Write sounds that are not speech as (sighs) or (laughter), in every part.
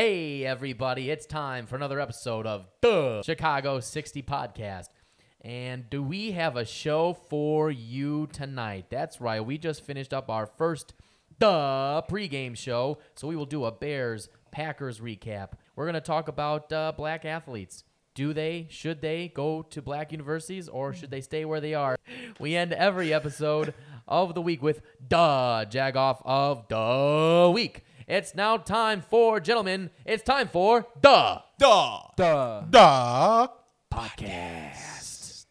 Hey, everybody, it's time for another episode of the Chicago 60 Podcast. And do we have a show for you tonight? That's right, we just finished up our first the pregame show, so we will do a Bears Packers recap. We're going to talk about uh, black athletes. Do they, should they go to black universities or should they stay where they are? We end every episode of the week with duh jagoff of the week. It's now time for, gentlemen, it's time for the Duh. Duh. Duh. podcast.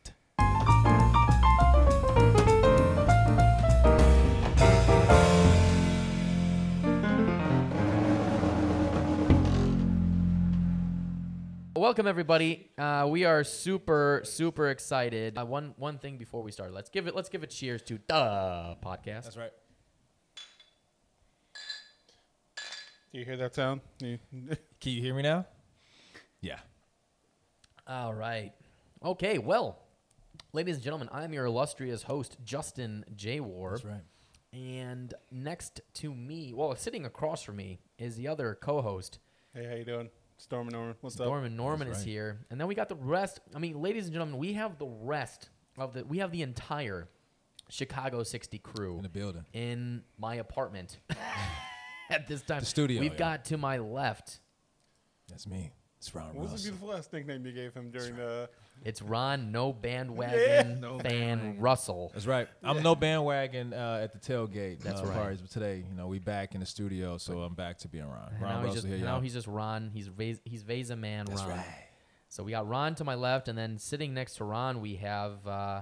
Welcome everybody. Uh, we are super super excited. Uh, one one thing before we start, let's give it let's give it cheers to the podcast. That's right. You hear that sound? You- (laughs) Can you hear me now? Yeah. All right. Okay, well, ladies and gentlemen, I'm your illustrious host, Justin J. War. That's right. And next to me, well, sitting across from me is the other co-host, hey, how you doing? Storm and Norman. What's up? Norman. Norman That's is right. here, and then we got the rest. I mean, ladies and gentlemen, we have the rest of the. We have the entire Chicago 60 crew In the building. in my apartment (laughs) (laughs) at this time. The studio, We've yeah. got to my left. That's me. It's Ron What was Ross. the beautiful last nickname you gave him during the? It's Ron, no bandwagon No fan bandwagon. Russell. That's right. I'm no bandwagon uh, at the tailgate. That's uh, right. Parties, but today, you know, we back in the studio, so I'm back to being Ron. And Ron now he's Russell just here, now y'all. he's just Ron. He's Vaz, he's Vesa man That's Ron. right. So we got Ron to my left, and then sitting next to Ron, we have. Uh,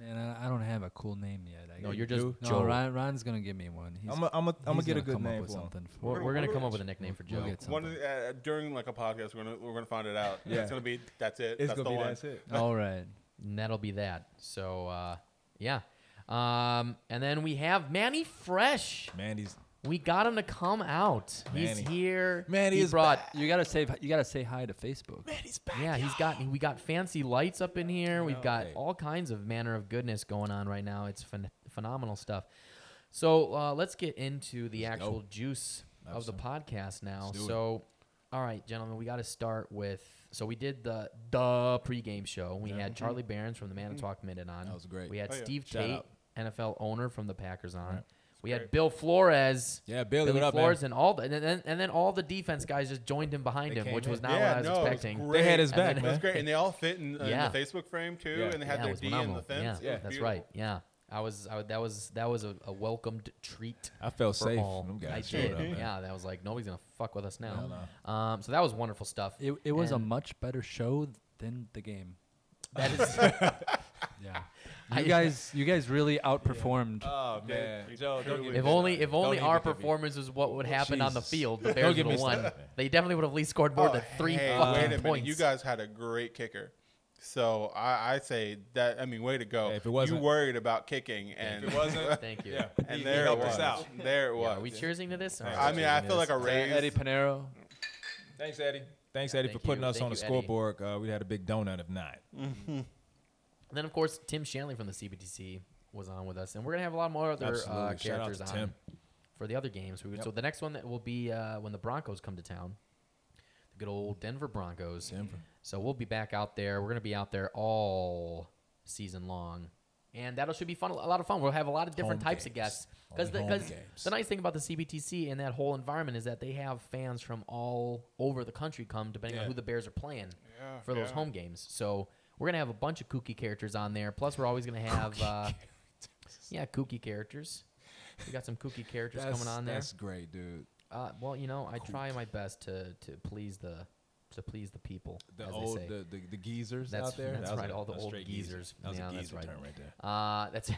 Man, I, I don't have a cool name yet. I no, you're just do? no, Joe. Ron, Ron's gonna give me one. He's, I'm going to he's get a gonna good come name up with for something. For We're, We're we're gonna gonna- come up with a nickname for We'll Joe. One the, uh, during like a podcast, we're gonna we're gonna find it out. (laughs) Yeah. It's gonna be that's it. It's that's going the to be one. that's it. (laughs) All right. And that'll be that. So uh, yeah. Um, and then we have Manny Fresh. Mandy's. We got him to come out. He's Manny. here. Manny he is brought. You gotta say you gotta say hi to Facebook. Mandy's back. Yeah, he's got. We got fancy lights up in here. We've got Hey. all kinds of manner of goodness going on right now. It's phen- phenomenal stuff. So uh, let's get into the Let's go. actual juice of the podcast now. Let's it. So, all right, gentlemen, we got to start with. So we did the the pregame show. We had Charlie Berens from the Manitowoc Minute on. That was great. We had Oh. Steve Shout Tate. NFL owner from the Packers on. Right. We had. Bill Flores. Yeah, Billy, Billy what up, Flores man? and all the, and then and then all the defense guys just joined him behind They him, came which was not yeah, what I was no, it was expecting. They had his And back, then- It was great, and they all fit in, uh, Yeah. in the Facebook frame too, Yeah. and they had yeah, it their was D in the fence. Yeah, Yeah. that's beautiful. right. Yeah, I was. I, that was that was a, a welcomed treat. I felt for safe. all. Them guys I did. up, yeah, that was like nobody's gonna fuck with us now. Hell Um, so that was wonderful stuff. It, it was a much better show than the game. That is. (laughs) Yeah. I- You guys, you guys really outperformed. Oh, man. Joe, don't get if me only if only Don't our even get me- performance was what would happen on the Jesus. field, the Bears would me have won. started. They definitely would have at least scored more Oh, than three hey, fucking wait a minute. points. You guys had a great kicker. So I, I say that I mean, way to go. Hey, if it wasn't- you worried about kicking, and If it wasn't, (laughs) Thank you. yeah. and he, there he helped it was. us out. There it Yeah, was. are we cheersing to this? All Yeah, right, I we're mean, I cheersing feel to like a this. raise. Eddie Piñeiro. Thanks, Eddie. Thanks, Eddie, Thank for putting you. us Thank on the you, Eddie. scoreboard. Uh, we had a big donut if not. (laughs) And then of course Tim Shanley from the CBTC was on with us, and we're gonna have a lot more other uh, Absolutely. Shout out characters to on Tim. for the other games. We, Yep. So the next one that will be uh, when the Broncos come to town, the good old Denver Broncos. Denver. So we'll be back out there. We're gonna be out there all season long, and that should be fun. A lot of fun. We'll have a lot of different Home types of games. guests because Only home because games. the nice thing about the CBTC and that whole environment is that they have fans from all over the country come, depending on Yeah. who the Bears are playing Yeah, for those yeah. home games. So we're gonna have a bunch of kooky characters on there. Plus, we're always gonna have uh, yeah, kooky characters. We got some kooky characters coming on there. that's great, dude. Uh, well, you know, I try my best to to please the to please the people, The as old, they say. the, the, the geezers That's- out there. that's That right, a- all the old geezers. That was Yeah, a that's right. term right there. Uh, that's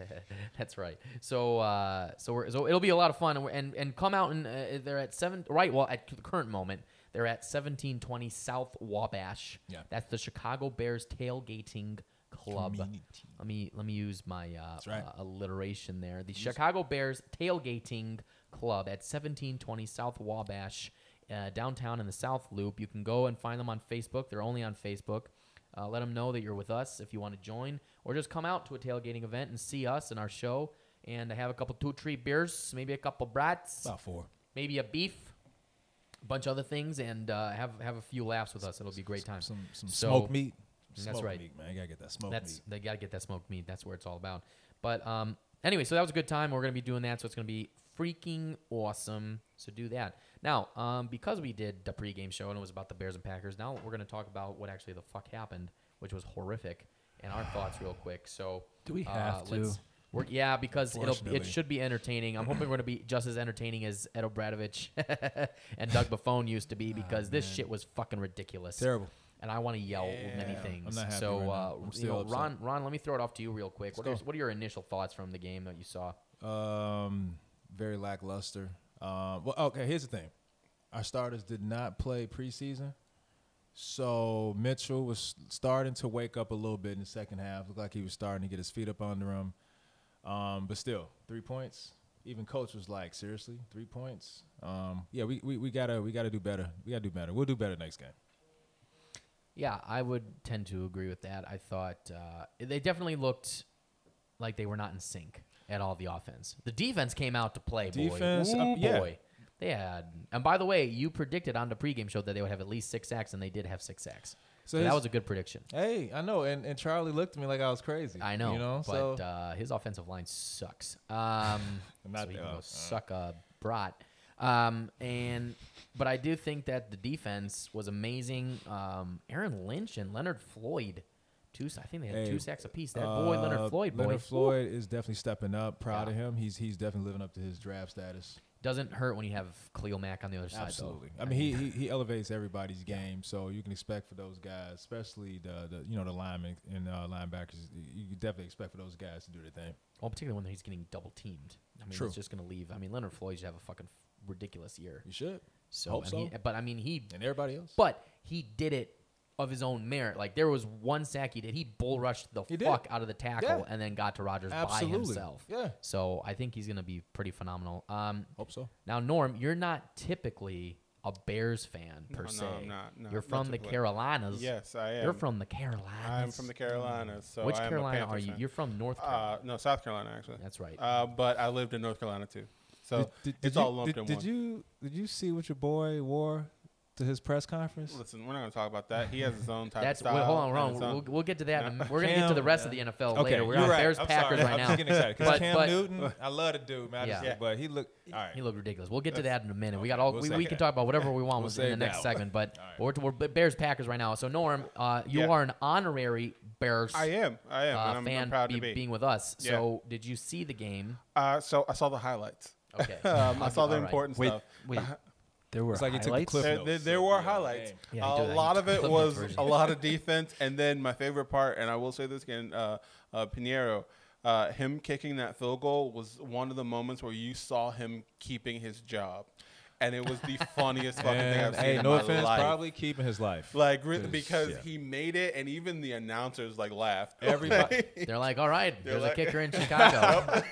(laughs) that's right. So uh, so we're, so it'll be a lot of fun, and and, and come out and uh, they're at seven right. Well, at the current moment, they're at seventeen twenty South Wabash. Yeah. that's the Chicago Bears tailgating club. Community. Let me let me use my uh, right. uh, alliteration there. The Chicago Bears tailgating club at 1720 South Wabash, uh, downtown in the South Loop. You can go and find them on Facebook. They're only on Facebook. Uh, let them know that you're with us if you want to join, or just come out to a tailgating event and see us and our show, and have a couple two, three beers, maybe a couple brats, About four. maybe a beef, bunch of other things, and uh, have have a few laughs with us. It'll be a great time. Some some So- smoked meat. That's right. meat, man. You gotta get that smoked That's meat. they got to get that smoked meat. That's where it's all about. But um, anyway, so that was a good time. We're gonna be doing that, so it's gonna be freaking awesome. So do that now. Um, because we did the pregame show and it was about the Bears and Packers. Now we're gonna talk about what actually the fuck happened, which was horrific, and our thoughts real quick. So Do we uh, have to? We're, yeah, because it'll it should be entertaining. I'm hoping we're gonna be just as entertaining as Ed O'Bradovich (laughs) and Doug Buffone used to be because this shit was fucking ridiculous Terrible. and I want to yell many things. I'm not happy so, right uh, you know. Ron, Ron, let me throw it off to you real quick. What are, what are your initial thoughts from the game that you saw? Um, very lackluster. Um, well, okay. Here's the thing: our starters did not play preseason, so Mitchell was starting to wake up a little bit in the second half. Looked like he was starting to get his feet up under him. Um, but still, three points. Even coach was like, seriously, three points. Um, yeah, we, we, we gotta we gotta do better. We gotta do better. We'll do better next game. Yeah, I would tend to agree with that. I thought uh, they definitely looked like they were not in sync at all. The offense, the defense came out to play. Boy. Defense, Ooh, uh, yeah. boy. They had, and by the way, you predicted on the pregame show that they would have at least six sacks, and they did have six sacks. So, that was a good prediction. Hey, I know, and, and Charlie looked at me like I was crazy. I know, you know. but so uh, his offensive line sucks. Um, (laughs) Not so uh, suck a brat. Um, and but I do think that the defense was amazing. Um, Aaron Lynch and Leonard Floyd, two. I think they had Hey, two sacks apiece. That boy Uh, Leonard Floyd, boy, Leonard Floyd is definitely stepping up. Proud Yeah. of him. He's he's definitely living up to his draft status. Doesn't hurt when you have Khalil Mack on the other side. Absolutely. I mean, he, he (laughs) he elevates everybody's game, so you can expect for those guys, especially the, the you know the linemen and uh, linebackers. You can definitely expect for those guys to do their thing. well, particularly when he's getting double teamed. I mean, True. it's just going to leave. I mean, Leonard Floyd should have a fucking ridiculous year. You should, So, Hope so. he- but I mean, he and everybody else. But he did it of his own merit. Like there was one sack he did. He bull rushed the He did. fuck out of the tackle Yeah. and then got to Rodgers by himself. Yeah. So I think he's gonna be pretty phenomenal. Um, Hope so. now Norm, you're not typically a Bears fan per No, no, se. I'm not. No, you're not from the. Carolinas. Yes, I am. You're from the Carolinas. I'm from the Carolinas. So Which I am Carolina Panthers are you? fan. You're from North Carolina. Uh, no, South Carolina actually. That's right. Uh, but I lived in North Carolina too. So it's you, all lumped did, in did one. you did you see what your boy wore to his press conference? Listen, we're not going to talk about that. He has his own type That's of style. wait, hold on, and hold his on. own- We'll, we'll get to that. in No. We're gonna get to the Cam- rest of the NFL Okay, later. We're on right. Bears I'm Packers sorry. right I'm now. just getting excited 'cause But- Cam but- Newton, (laughs) I love the dude, man. I Yeah. But he looked all right. He looked ridiculous. We'll get to that in a minute. We got all We'll we, we can talk about whatever we want We'll in the next that segment, but All right. we're, we're Bears Packers right now. So Norm, uh, you Yeah. are an honorary Bears I am. I am. uh, I'm, fan I'm proud be- to be. being with us. Yeah. So did you see the game? Uh, so I saw the highlights. Okay, (laughs) Um, I saw the All right. important Wait, stuff. wait. There were It's like he took the highlights. clip There, there, there were be on the highlights. Yeah, he a did. lot of it clip notes was version. a lot of (laughs) defense, and then my favorite part, and I will say this again, uh, uh, Piñeiro, uh, him kicking that field goal was one of the moments where you saw him keeping his job, and it was the funniest fucking thing I've seen hey, in no my offense, life. probably keeping his life. Like re- 'Cause, yeah. he made it, and even the announcers like laughed. (laughs) Everybody- (laughs) They're like, all right, They're there's like- a kicker in (laughs) Chicago.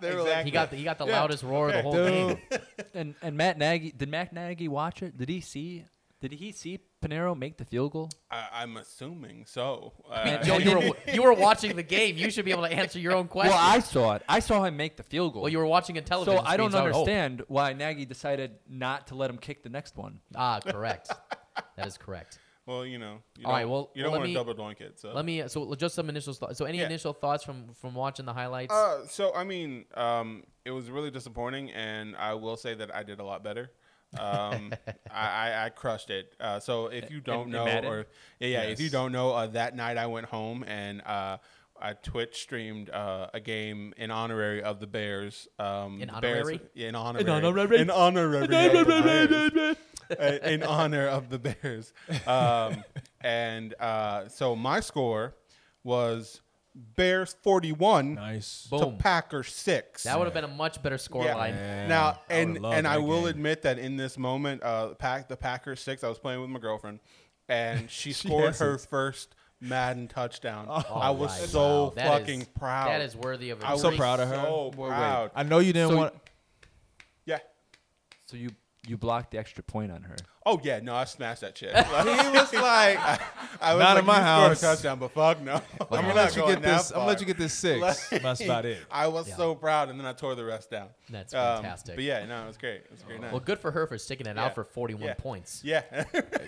they were he like, got the, he got the Yeah. loudest roar of the whole Dude. game. And and Matt Nagy did Matt Nagy watch it? Did he see? Did he see Piñeiro make the field goal? I, I'm assuming so. Uh, Joe, you were (laughs) you were watching the game. You should be able to answer your own question. (laughs) Well, I saw it. I saw him make the field goal. Well, you were watching a television. so I don't understand why Nagy decided not to let him kick the next one. Ah, correct. (laughs) that is correct. well, you know. You All right, well, you don't let want to double doink it. So Let me. So just some initial thoughts. So any Yeah. initial thoughts from from watching the highlights? Uh, so I mean, um, it was really disappointing, and I will say that I did a lot better. Um, (laughs) I, I, I crushed it. Uh, so if you don't in know, Madden? or yeah, yeah, if you don't know, uh, that night I went home and uh, I Twitch streamed uh, a game in honorary of the Bears. Um, In the Bears- honorary? yeah, in honorary. honorary? In honorary. of the Bears. (laughs) Uh, in honor of the Bears. Um, and uh, so my score was Bears 41 Nice. to Boom. Packers 6. That would have been a much better score Yeah. line. Yeah, Now I would've and loved and I that will game. admit that in this moment, uh, pack the Packers six. I was playing with my girlfriend, and (laughs) she She scored her it. first Madden touchdown. All I was right. so Wow, that fucking is- proud. That is worthy of. a I was so pretty- proud of her. So Wait, wait. proud. I know you didn't So- want. Yeah. So you you blocked the extra point on her. Oh yeah, no, I smashed that shit. (laughs) Like, he was like, I, I was Not like, in my you house. a touchdown, but fuck no. (laughs) I'm You're gonna let you get that this. I'm gonna let you get this six. (laughs) Like, That's about it. I was Yeah. so proud, and then I tore the rest down. That's Um, fantastic. but yeah, no, it was great. It was a great. night. Well, good for her for sticking it Yeah. out for 41 Yeah. points. Yeah.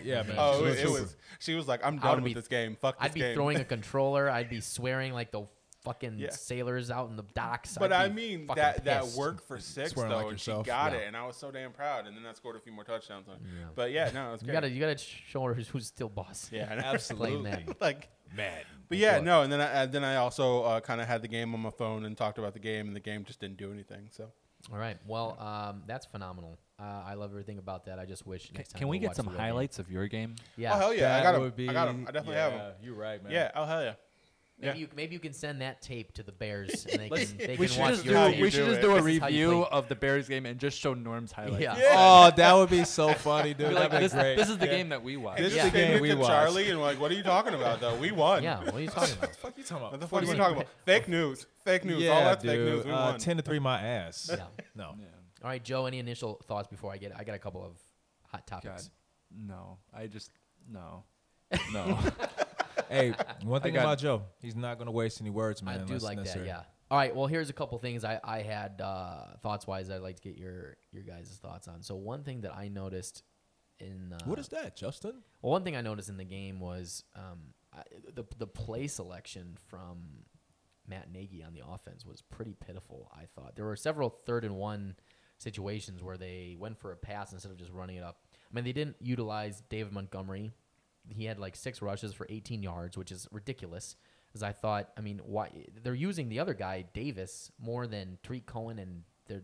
Yeah, man. oh, it, was it was. She was like, "I'm I would done with be- this game. Fuck this I'd be game." throwing a controller. I'd be swearing like the fucking Yeah. sailors out in the docks. But I'd I mean fucking that that pissed. worked for six Swearing though, like and she got Yeah. it, and I was so damn proud. And then I scored a few more touchdowns on. it. Yeah. But yeah, no, it was (laughs) You gotta, you gotta show her who's, who's still boss. yeah, I know. Absolutely. (laughs) Madden. like, Mad. but yeah, no, and then I and then I also uh, kind of had the game on my phone and talked about the game, and the game just didn't do anything. So All right. Well, um, that's phenomenal. Uh, I love everything about that. I just wish Can, next time can we we'll get watch some the real game. highlights of your game? Yeah. oh hell yeah, I That got 'em. would be. I got 'em. I definitely have them. You're right, man. Yeah, oh hell yeah. Maybe Yeah. you maybe you can send that tape to the Bears and they can they we can watch just your do, tape. we should just it. do a This is how you review of the Bears game and just show Norm's highlights. Yeah. Yeah. Oh, that would be so (laughs) funny, dude. Like, That'd this, be great. this is the Yeah. game that we watched. This Yeah. is the game it we to watched. Charlie and like, what are you talking about though? We won. Yeah. What are you talking about? (laughs) fuck you talking What about? the fuck are you talking about? Fake news. Fake news. Yeah, All that's dude. fake news. We uh, won. Ten to three, my ass. Yeah. No. Yeah. All right, Joe. Any initial thoughts before I get? I got a couple of hot topics. God, no. I just no, (laughs) no. Hey, (laughs) one thing got- about Joe, he's not gonna waste any words, man. I do unless like that. necessary. Yeah. All right. Well, here's a couple things I I had uh, thoughts wise. I'd like to get your your guys' thoughts on. So one thing that I noticed in uh, What is that, Justin? Well, one thing I noticed in the game was um, I, the the play selection from Matt Nagy on the offense was pretty pitiful. I thought there were several third and one situations where they went for a pass instead of just running it up. I mean, they didn't utilize David Montgomery. He had like six rushes for 18 yards, which is ridiculous. As I thought, I mean, why they're using the other guy Davis more than Tarik Cohen and their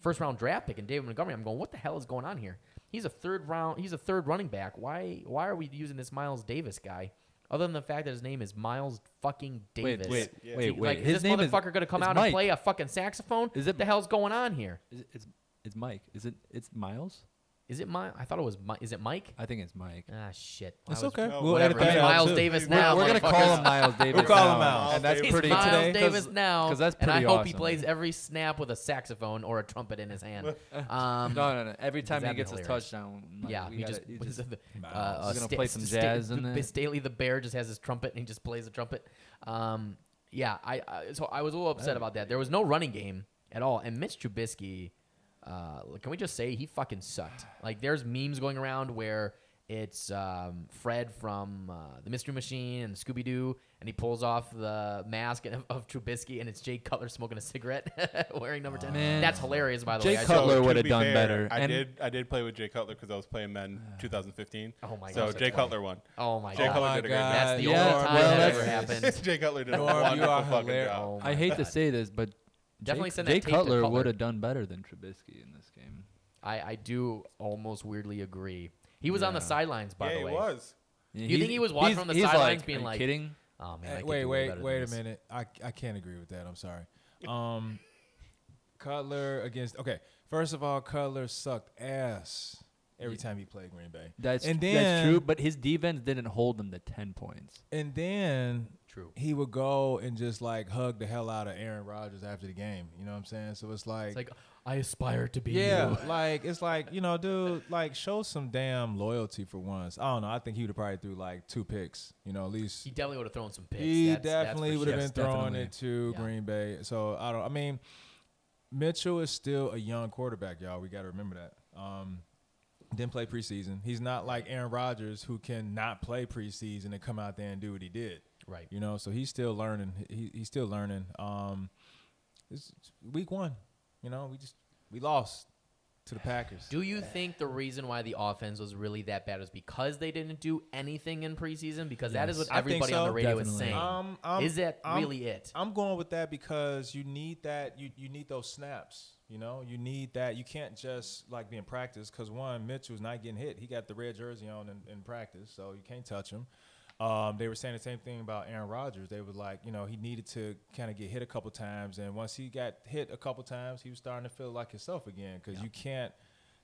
first round draft pick and David Montgomery. I'm going, what the hell is going on here? He's a third round. He's a third running back. Why? Why are we using this Miles Davis guy? Other than the fact that his name is Miles fucking Davis. wait, Yeah. wait, Like, wait. is His this name is motherfucker gonna come out Mike. and play a fucking saxophone? Is what it- the hell's going on here? Is it, it's it's Mike. Is it it's Miles? Is it Mike? I thought it was. Mi- is it Mike? I think it's Mike. Ah, shit. I It's was- okay. No, we'll Whatever. edit He's that out, Miles too. Davis We're- now. We're gonna call motherfuckers. him Miles Davis. We'll call him now, out. and that's He's pretty Miles today. Davis now, 'cause that's and I pretty hope he awesome. plays every snap with a saxophone or a trumpet in his hand. (laughs) Um, No, no, no. Every time he that'd be gets his hilarious. touchdown, like, yeah, we he gotta- just, he just- it, the- Miles. uh, He's gonna play some Sta- jazz in the- there. Staley the bear just has his trumpet and he just plays the trumpet. Um, yeah, I, I so I was a little upset about that. There was no running game at all, and Mitch Trubisky. Uh, can we just say he fucking sucked? Like, there's memes going around where it's um, Fred from uh, the Mystery Machine and Scooby Doo, and he pulls off the mask of, of Trubisky, and it's Jay Cutler smoking a cigarette, (laughs) wearing number ten. Man. That's hilarious, by the Jay way. I Cutler So, would've be done fair, better. I And- did. I did play with Jay Cutler because I was playing Madden (sighs) 2015. Oh my god! So gosh, Jay Cutler won. Oh my Jay god, Cutler my did a great job. that's the Yeah, only time well, that that's- ever happened. (laughs) Jay Cutler did a Norm, you wonderful are fucking hilarious. job. Oh I hate to say this, but Definitely Jay, send that Jay tape to Cutler Cutler. would have done better than Trubisky in this game. I, I do almost weirdly agree. He was on the sidelines, by yeah, the way. he way. was. You think he was watching from the sidelines being "Are you like- kidding? Oh man, I Hey, wait, wait, better wait a minute. I I can't agree with that. I'm sorry. (laughs) Um, Cutler against. Okay, first of all, Cutler sucked ass every time he played Green Bay. That's And that's true, but his defense didn't hold them to ten points. And then True. he would go and just like hug the hell out of Aaron Rodgers after the game. You know what I'm saying? So it's like, It's like I aspire to be yeah, you. (laughs) like it's like you know, dude, like show some damn loyalty for once. I don't know. I think he would have probably threw like two picks. You know, at least He definitely would have thrown some picks. He That's- that's definitely for would have sure. been throwing definitely. it to Yeah. Green Bay. So I don't. I mean, Mitchell is still a young quarterback, y'all. We got to remember that. Um, didn't play preseason. He's not like Aaron Rodgers who can not play preseason and come out there and do what he did. Right. You know, so he's still learning. He, he's still learning. Um, it's it's week one. You know, we just we lost to the Packers. Do you think the reason why the offense was really that bad was because they didn't do anything in preseason? Because that is what I think everybody on the radio is saying. Um, I'm- is that I'm- really it? I'm going with that because you need that. You you need those snaps. You know, you need that. You can't just like be in practice because one, Mitchell's not getting hit. He got the red jersey on in, in practice, so you can't touch him. Um, they were saying the same thing about Aaron Rodgers. They were like, you know, he needed to kind of get hit a couple times, and once he got hit a couple times, he was starting to feel like himself again because you can't.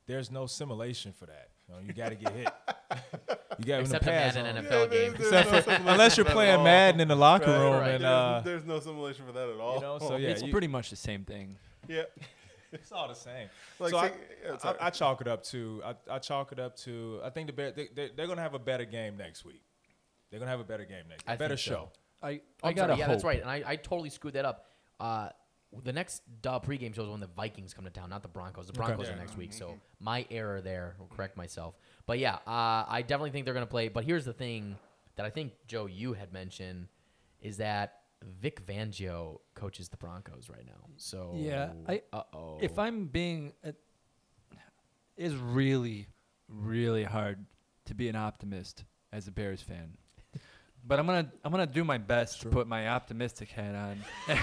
There's no simulation for that. You, know, you got to get hit. you got Except a Madden NFL game. Except for, unless you're playing Madden in the locker room right. and there's, uh, there's no simulation for that at all. you know. So yeah, it's you- pretty much the same thing. yeah. (laughs) it's all the same. Like, so I, see- yeah, I. I chalk it up to I, I chalk it up to I think the Bears they, they, they're gonna have a better game next week. They're gonna have a better game next. I a better think so. show. I I I'm got sorry. Yeah, that's right. And I, I totally screwed that up. Uh, the next uh, pregame show is when the Vikings come to town, not the Broncos. The Broncos Yeah. are next week, so my error there. Will correct myself. But yeah, uh, I definitely think they're going to play. But here's the thing that I think Joe you had mentioned is that Vic Fangio coaches the Broncos right now. So Yeah, I- uh oh. If I'm being, uh, it's really, really hard to be an optimist as a Bears fan. But I'm gonna I'm gonna do my best to put my optimistic hat on. (laughs)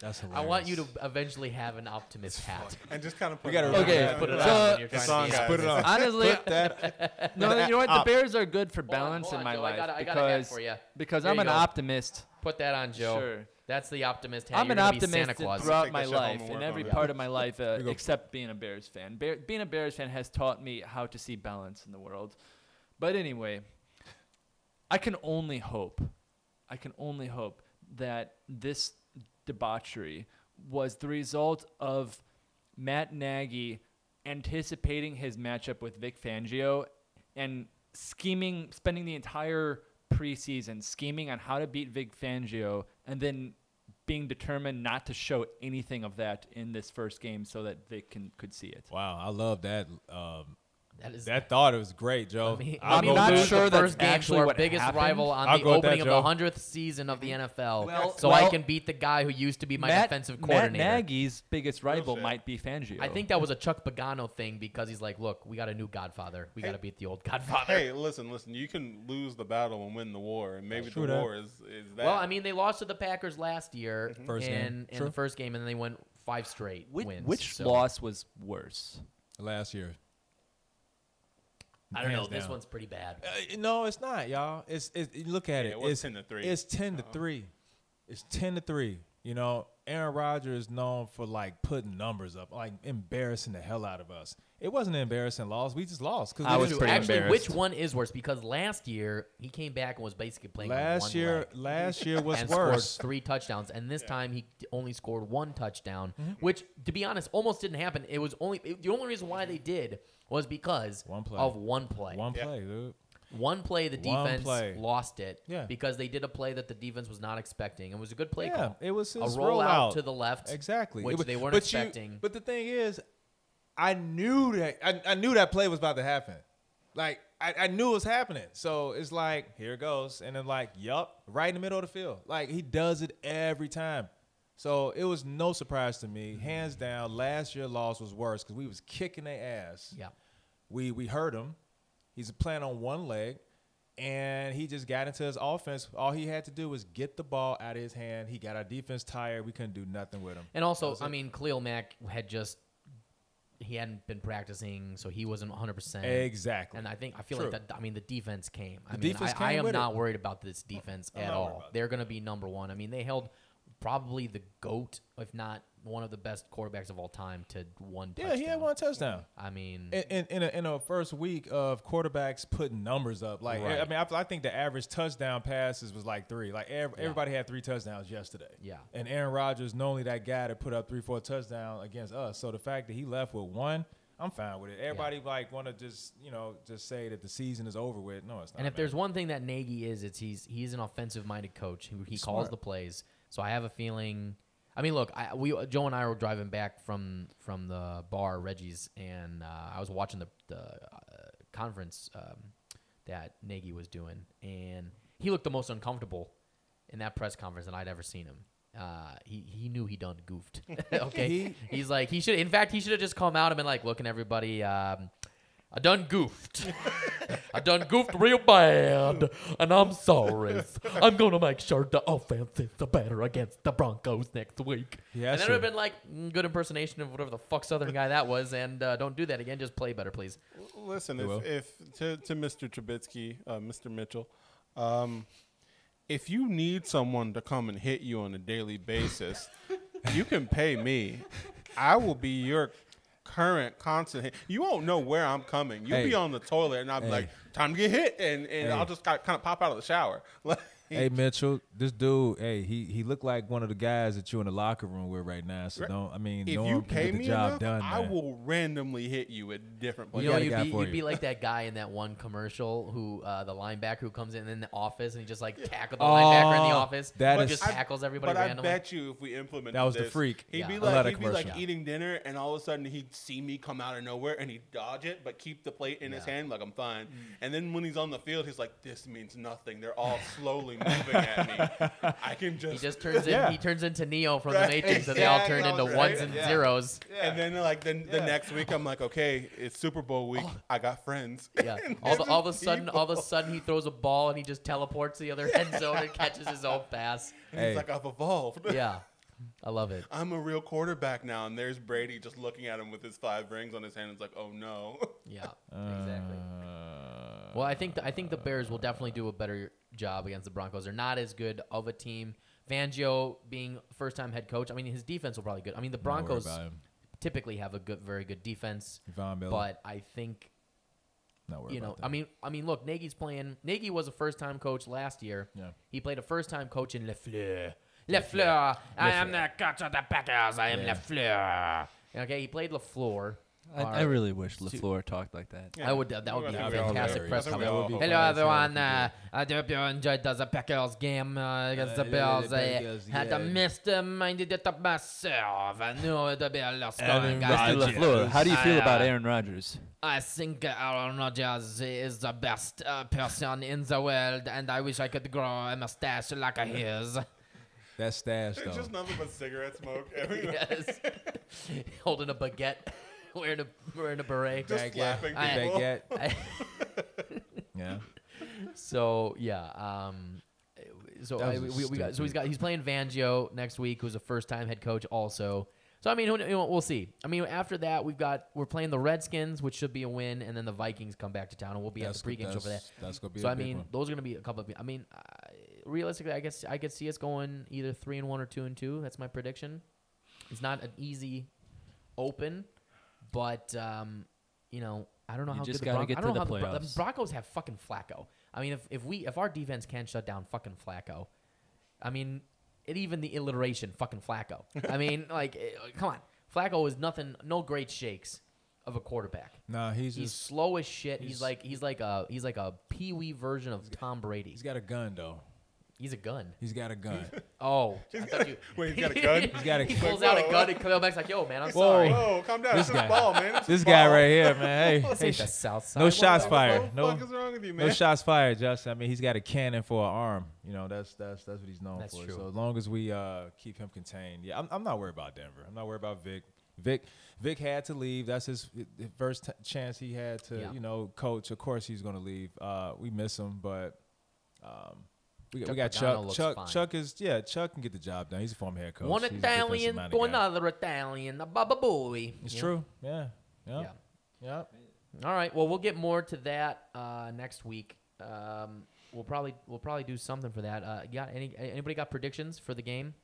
That's I want you to eventually have an optimist hat. and just kind of put We gotta it on. Okay, Yeah, Put it yeah. so- on when you're It's trying on, to guys. Put it on. Honestly, Put that. (laughs) no, you know what? The Bears are good for Hold on, balance hold in my Joe. life I got, a- I got a hat because for you. because Here I'm you an go. optimist. Put that on, Joe. Sure. That's the optimist hat. I'm You're an gonna be optimist Santa Claus. throughout Take my that shit home life and in work every on it. part of my (laughs) life, uh, we go. except being a Bears fan. Bear, being a Bears fan has taught me how to see balance in the world. But anyway, I can only hope, I can only hope that this debauchery was the result of Matt Nagy anticipating his matchup with Vic Fangio and scheming, spending the entire preseason scheming on how to beat Vic Fangio, and then being determined not to show anything of that in this first game so that Vic can could see it. Wow, I love that. Um, That is that thought it was great, Joe. I mean, I'll I'm not with that. sure that's first game to actually our what biggest happened. rival on I'll the opening that, of the hundredth season of the NFL, Well- so I can beat the guy who used to be my Matt, defensive Matt coordinator. Nagy's biggest rival might be Fangio. I think that was a Chuck Pagano thing because he's like, look, we got a new Godfather. We got to beat the old Godfather. Hey, listen, listen. You can lose the battle and win the war, and maybe True the that. war is is that. well, I mean, they lost to the Packers last year mm-hmm. First in, game. in True. the first game, and then they went five straight which, wins. which so- loss was worse? last year. I don't know. Hands This down. one's pretty bad. Uh, no, it's not, y'all. It's, it's look at Yeah, it. it was it's 10 to 3. It's ten to Uh-huh. three. It's ten to three. You know, Aaron Rodgers is known for like putting numbers up, like embarrassing the hell out of us. It wasn't an embarrassing loss. We just lost I was pretty Actually, embarrassed. which one is worse? Because last year he came back and was basically playing on one last year. leg. Last year was (laughs) and worse. scored three touchdowns. And this time he only scored one touchdown, Mm-hmm. which, to be honest, almost didn't happen. It was only it- the only reason why they did was because One play. of one play. One Yeah. play, dude. One play, the One defense play. lost it Yeah. because they did a play that the defense was not expecting. It was a good play yeah, call. it was a his rollout rollout to the left, Exactly, which It was- they weren't but you- expecting. but the thing is, I knew that I, I knew that play was about to happen. Like I, I knew it was happening. So it's like here it goes, and then like yup, right in the middle of the field. Like he does it every time. So it was no surprise to me, hands down. Last year loss was worse because we was kicking their ass. yeah. We we hurt him. He's playing on one leg, and he just got into his offense. All he had to do was get the ball out of his hand. He got our defense tired. We couldn't do nothing with him. And also, I mean, Khalil Mack had just he hadn't been practicing, so he wasn't 100. percent Exactly. And I think I feel True. like that. I mean, the defense came. I The mean, defense I, I came am with it. not worried about this defense I'm at all. They're going to be number one. I mean, they held probably the goat, if not one of the best quarterbacks of all time, to one. Touchdown. Yeah, touchdown. he had one touchdown. I mean, In in, in, a, in a first week of quarterbacks putting numbers up, like Right. I mean, I, I think the average touchdown passes was like three. Like ev- everybody had three touchdowns yesterday. Yeah. And Aaron Rodgers, normally that guy to put up three, four touchdowns against us. So the fact that he left with one, I'm fine with it. Everybody like want to just you know just say that the season is over with. No, it's not. and if man. there's one thing that Nagy is, it's he's he's an offensive-minded coach. He, he calls the plays. So I have a feeling. I mean, look, I, we Joe and I were driving back from from the bar Reggie's, and uh, I was watching the the uh, conference um, that Nagy was doing, and he looked the most uncomfortable in that press conference that I'd ever seen him. Uh, he he knew he done goofed. (laughs) okay, He- he's like he should. In fact, he should have just come out and been like, "Looking, everybody, um, I done goofed. I done goofed real bad, and I'm sorry. I'm gonna make sure the offense is the better against the Broncos next week." Yeah, and that's then it would have been like mm, good impersonation of whatever the fuck Southern guy that was, and uh, don't do that again. Just play better, please. Listen, if, if to, to Mr. Trubisky, uh, Mr. Mitchell, um, if you need someone to come and hit you on a daily basis, you can pay me. I will be your current constant hit. You won't know where I'm coming. You'll be on the toilet, and I'll be Hey. like, "Time to get hit," and, and Hey. I'll just kind of pop out of the shower. (laughs) hey Mitchell, this dude, hey, he he looked like one of the guys that you in the locker room with right now. So don't I mean, If no you can pay get the me job enough, done. I man. will randomly hit you at different You know, you'd be, you'd you. be like that guy in that one commercial who, uh, the linebacker who comes in in the office and he just like tackles the Oh, linebacker in the office. that just tackles everybody but I randomly. bet you if we implemented That was the freak. He'd Yeah. be like he'd be like commercial. eating dinner, and all of a sudden he'd see me come out of nowhere, and he'd dodge it, but keep the plate in his hand like I'm fine. And then when he's on the field, he's like, "This means nothing. They're all (laughs) slowly moving at me. I can just." he just turns in. Yeah. He turns into Neo from Right, the Matrix, and they all turn into right? ones and Yeah. zeros. and then like then the next week, I'm like, "Okay, it's Super Bowl week. I got friends." Yeah. (laughs) All, the, all of a sudden, all of a sudden, he throws a ball and he just teleports to the other end zone and catches his own pass. (laughs) And Hey. he's like, "I've evolved." (laughs) Yeah, I love it. I'm a real quarterback now, and there's Brady just looking at him with his five rings on his hand. It's like, oh no. Yeah, exactly. Uh, Well, I think the, I think the Bears will definitely do a better job against the Broncos. They're not as good of a team. Fangio being first time head coach, I mean his defense will probably good. I mean the Broncos typically have a good, very good defense, but I think you know, I mean, I mean, look, Nagy's playing. Nagy was a first time coach last year. Yeah. He played a first time coach in Lafleur. Lafleur. I am the coach of the Packers. I am Yeah. Lafleur. Okay, he played Lafleur. I, I really wish Lafleur talked like that. I would. That would be I a think we all fantastic press think we conference. hope Hello, that. everyone. Uh, I hope you enjoyed the Packers game uh, against the Uh, the Bills. I Packers, had yeah. missed them. I did it myself. I knew the Bills scoring. Aaron guys. Rodgers. Lafleur, how do you feel I, about uh, Aaron Rodgers? I think Aaron Rodgers is the best uh, person in the world, and I wish I could grow a mustache like his. that stash It's though. just nothing but cigarette smoke. (laughs) everywhere. yes. (laughs) Holding a baguette, (laughs) wearing a wearing a beret. Just Baguette. slapping I- people. Baguette. (laughs) (laughs) yeah. so yeah, um, so That I, was we, we got so he's stupid- got he's playing Fangio next week, who's a first time head coach also. So I mean, who, kn- you know, we'll see. I mean, after that we've got we're playing the Redskins, which should be a win, and then the Vikings come back to town, and we'll be That's at the pregame show for that. that's- That's gonna be. So a I big mean, one. those are gonna be a couple of. I mean, uh, realistically, I guess I could see us going either three and one or two and two. That's my prediction. It's not an easy open, but um, you know, I don't know You how just good the, Bron- get I don't to know the how the, Bron- the. Broncos have fucking Flacco. I mean, if if we if our defense can't shut down fucking Flacco, I mean, it even the alliteration fucking Flacco. I mean, (laughs) like, eh, come on, Flacco is nothing, no great shakes of a quarterback. Nah, he's He's just. slow as shit. He's, he's- like he's like a he's like a pee wee version of Tom Brady. He's got a gun though. He's a gun. He's got a gun. (laughs) Oh, (laughs) I He's thought got- you. wait, he's got a (laughs) gun? He's got a- He Like, pulls out a gun and comes back like, "Yo, man, I'm Whoa. sorry." Whoa, calm down. This This, guy. ball, man. This, this guy right here, man. Hey, hey ain't the South Side. no shots fired. What the No, fuck is wrong with you, man? no shots fired, Justin. I mean, he's got a cannon for an arm. You know, that's that's that's what he's known That's for. true. So as long as we uh, keep him contained, yeah, I'm, I'm not worried about Denver. I'm not worried about Vic. Vic Vic had to leave. That's his, his first t- chance he had to, Yeah. you know, coach. Of course, he's going to leave. Uh, we miss him, but um, we, got- Chuck we got Chuck. Chuck fine. Chuck is yeah. Chuck can get the job done. He's a former head coach. One He's Italian to another Italian, a baba boy. It's Yeah. true. Yeah. Yeah. Yeah. Yeah. All right. Well, we'll get more to that uh, next week. Um, we'll probably we'll probably do something for that. Uh, got any anybody got predictions for the game?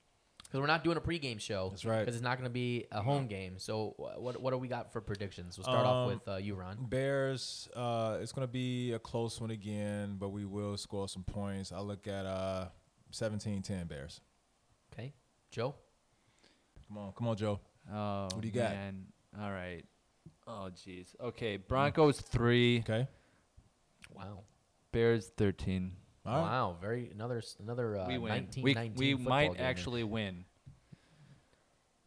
Because we're not doing a pregame show. That's right. Because it's not going to be a home game. So what what do we got for predictions? We'll start off Um, with uh, you, Ron. Bears, uh, it's going to be a close one again, but we will score some points. I look at uh, 17-10 Bears. Okay, Joe. Come on, come on, Joe. Oh, What do you got? Man. All right. Oh, jeez. Okay, Broncos three, Okay. Wow. Bears thirteen. All right. Wow. Very another another uh, we win. 19, we 19 we football might game here. actually win.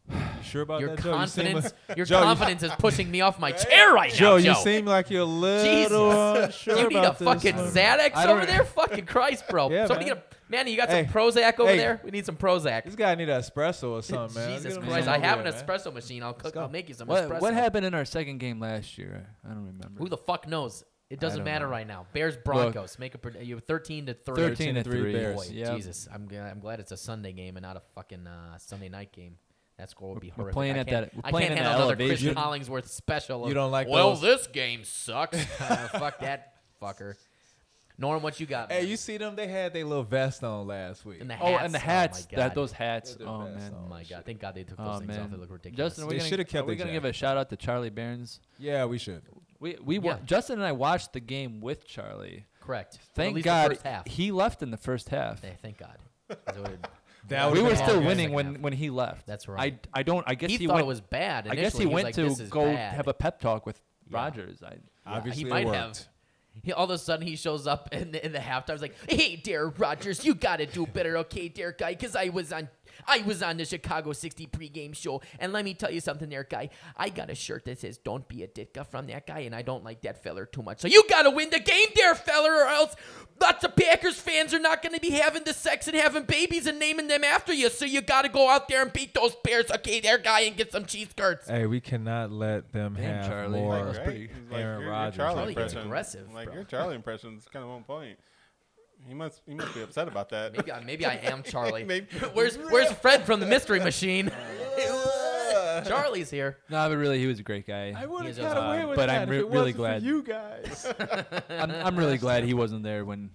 (sighs) Sure about Your that, Joe? You seem confidence, like- your (laughs) Joe, confidence is pushing me off my chair right Joe, now. Joe. you seem like you're a little Jesus. unsure you need a about this fucking one. Xanax I don't- over there? Fucking Christ, bro. (laughs) Yeah, Somebody man. get a man. You got Hey. some Prozac over Hey. there? We need some Prozac. This guy need an espresso or something, man. Jesus Christ! I have an there, man. espresso machine. I'll cook. I'll make you some What espresso. what happened in our second game last year? I don't remember. Who the fuck knows? It doesn't matter know. right now. Bears Broncos. Make a pred- you have thirteen to three. 13 to 3 3. Bears. Boy, Yep. Jesus, I'm glad, I'm glad it's a Sunday game and not a fucking uh, Sunday night game. That score would be We're horrific. playing at that- we're I can't handle that another Chris elevation. Collinsworth special. of, You don't like Well, those- this game sucks. (laughs) Uh, fuck that fucker. Norm, what you got? Hey, man? you see them? They had their little vest on last week. And the Oh, and the hats. Oh my that God. those hats. Oh man. Oh my god! Thank God they took those Oh things off. man. They look ridiculous. Justin, are we shoulda kept are we their gonna give a shout out to Charlie Berens? yeah, we should. We we wa- Yeah. Justin and I watched the game with Charlie. Correct. Thank least God The first half. he left in the first half. Hey, thank God. (laughs) That we were still winning when, half. when he left. That's right. I, I don't. I guess he, he, thought went. it was bad. I guess he initially. was went like, to go bad." have a pep talk with Yeah. Rodgers. I, Obviously, he might worked. have. He, all of a sudden, he shows up in the, in the halftime. He's like, "Hey, dear Rodgers, you gotta do better, okay, dear guy? Because I was on, I was on the Chicago 60 pregame show, and let me tell you something, there, guy. I got a shirt that says "Don't be a ditka" from that guy, and I don't like that feller too much. So you gotta win the game, there, feller, or else lots of Packers fans are not gonna be having the sex and having babies and naming them after you. So you gotta go out there and beat those Bears, okay, there, guy, and get some cheese skirts." Hey, we cannot let them Damn, have Charlie. more. That was Right? pretty- He's like, Rodgers. Charlie, Charlie gets impression, aggressive, Like bro. your Charlie impression is kind of on point. He must he must be upset about that. Maybe I, maybe I am Charlie. (laughs) Maybe- (laughs) Where's Where's Fred from the Mystery Machine? (laughs) Charlie's here. no, but really, he was a great guy. I would He's have a- got away uh, with but that I'm if it really wasn't for glad- you guys. I'm, I'm really glad he wasn't there when.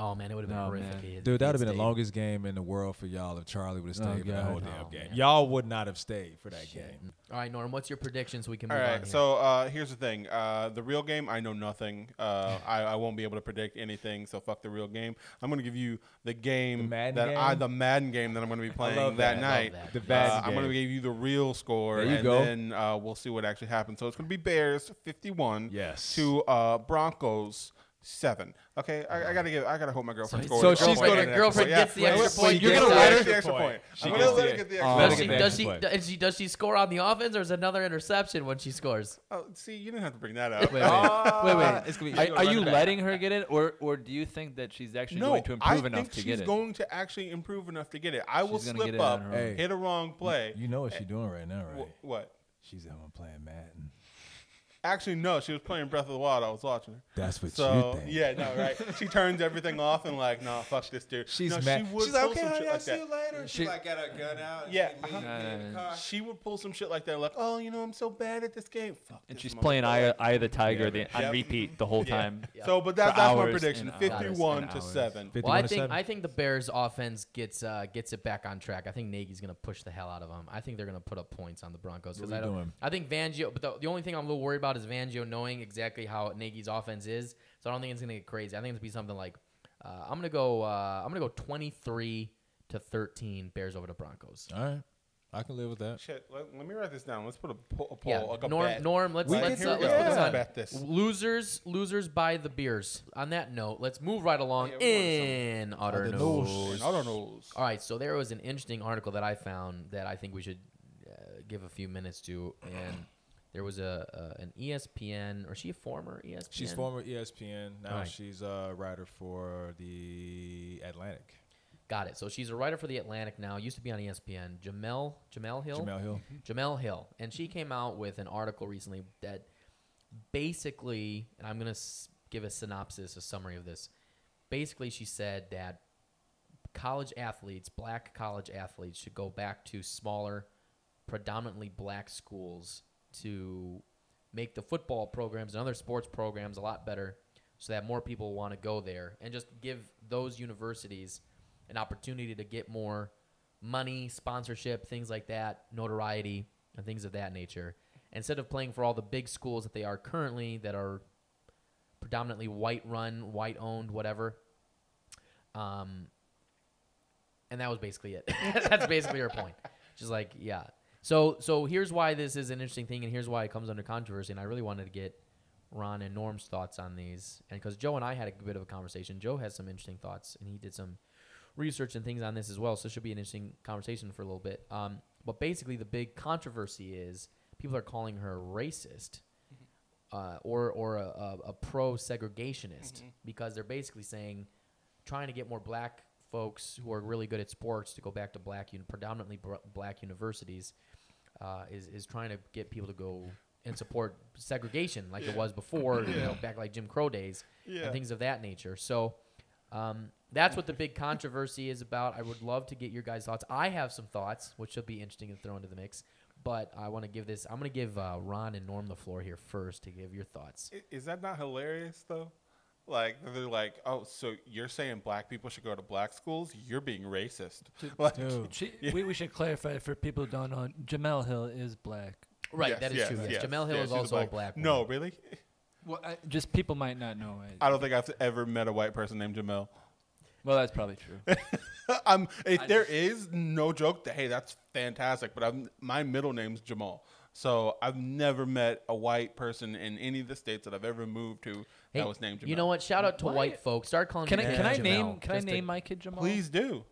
Oh man, it would have been No, horrific. man. if he had- Dude, that would have he been the longest game in the world for y'all if Charlie would have Oh, stayed for that whole damn Oh, game. man. Y'all would not have stayed for that Shit. game. All right, Norm, what's your prediction so we can All move on? here? so uh, here's the thing. Uh, the real game, I know nothing. Uh, I, I won't be able to predict anything, so fuck the real game. I'm going to give you the game The Madden that I, the Madden game that I'm going to be playing love that, that. night. Love that. The Yes. Madden Uh, I'm going to give you the real score, There you and go. then uh, we'll see what actually happens. So it's going to be Bears 51 Yes. to uh, Broncos seven. Okay, I, I gotta give. I gotta hope my girlfriend So- scores. so she's gonna- get an girlfriend gets the extra point, You're gonna the let her extra get the extra point. point. I'm gonna let her get the extra let does she, does she does she score on the offense or is another interception when she scores? Oh, see, you didn't have to bring that up. Wait, wait, wait, wait. (laughs) It's gonna be- Are, are you back. letting her get it, or or do you think that she's actually No, going to I improve enough to she's get it? she's going to actually improve enough to get it. I will She's gonna slip get it up, her hit a wrong play. You know what she's eh, doing right now, right? what? She's at home playing Madden. Actually, no. She was playing Breath of the Wild. I was watching her. That's what So you think. yeah, no, right. she turns everything off and like, nah, fuck this dude. She's no, mad. She would She's like, okay, honey, shit I'll like see that. you later. She- She like got her gun out. and Yeah, she uh-huh. leave the car. She would pull some shit like that, like, oh, you know, I'm so bad at this game. Fuck. and this she's playing motherfucker. Eye, Eye of the Tiger Yeah, the, on repeat the whole Yeah. time. Yeah. (laughs) So, but that, that's my prediction: fifty-one to hours. seven. Well, I think I think the Bears offense gets uh, gets it back on track. I think Nagy's gonna push the hell out of them. I think they're gonna put up points on the Broncos What I we don't. doing? I think Fangio, but the, the only thing I'm a little worried about is Fangio knowing exactly how Nagy's offense is. So I don't think it's gonna get crazy. I think it's gonna be something like uh, I'm gonna go uh, I'm gonna go 23 to 13 Bears over the Broncos. All right. I can live with that. Shit, let, let me write this down. Let's put a, po- a poll, Yeah, like a Norm, bet. Norm, let's We let's, uh, let's it. put this Yeah. on. Bet this. Losers, losers buy the beers. On that note, let's move right along Yeah, in utter Utter news. news. I don't know. All right, so there was an interesting article that I found that I think we should uh, give a few minutes to, and there was a, a an ESPN, or is she a former ESPN? She's former ESPN. Now Alright. she's a writer for the Atlantic. Got it. So she's a writer for the Atlantic now. Used to be on ESPN. Jemele Jemele Hill. Jemele Hill. Mm-hmm. Jemele Hill, and she came out with an article recently that basically, and I'm gonna s- give a synopsis, a summary of this. Basically, she said that college athletes, black college athletes, should go back to smaller, predominantly black schools to make the football programs and other sports programs a lot better, so that more people want to go there, and just give those universities an opportunity to get more money, sponsorship, things like that, notoriety, and things of that nature. Instead of playing for all the big schools that they are currently, that are predominantly white run, white owned, whatever. Um, and that was basically it. (laughs) That's basically her point. She's like, yeah. So so here's why this is an interesting thing, and here's why it comes under controversy. And I really wanted to get Ron and Norm's thoughts on these, and because Joe and I had a bit of a conversation. Joe has some interesting thoughts, and he did some research and things on this as well. So it should be an interesting conversation for a little bit. Um, but basically, the big controversy is people are calling her racist. Uh, or or a, a, a pro segregationist because they're basically saying trying to get more black folks who are really good at sports to go back to black un- predominantly br- black universities uh, is is trying to get people to go and support segregation like it was before you know back like Jim Crow days Yeah. and things of that nature. So um, that's what the big controversy is about. I would love to get your guys thoughts. I have some thoughts which will be interesting to throw into the mix but I want to give this I'm going to give uh, Ron and Norm the floor here first to give your thoughts. Is that not hilarious though? Like they're like, oh, so you're saying black people should go to black schools? You're being racist. (laughs) Like, Dude. She, (laughs) we, we should clarify for people who don't know. Jemele Hill is black. right yes, that is yes, true yes. yes, Jemele Hill yes, is also a black No, woman. really? Well, I, just people might not know. it. I don't think I've ever met a white person named Jamel. well, that's probably true. (laughs) um, if there is no joke, that, hey, that's fantastic. But I'm, my middle name's Jamal, so I've never met a white person in any of the states that I've ever moved to Hey, that was named Jamal. you know what? Shout out to What? white folks. Start calling Can I Yeah, can I Jamel. name can I Just to- name my kid Jamal? Please do.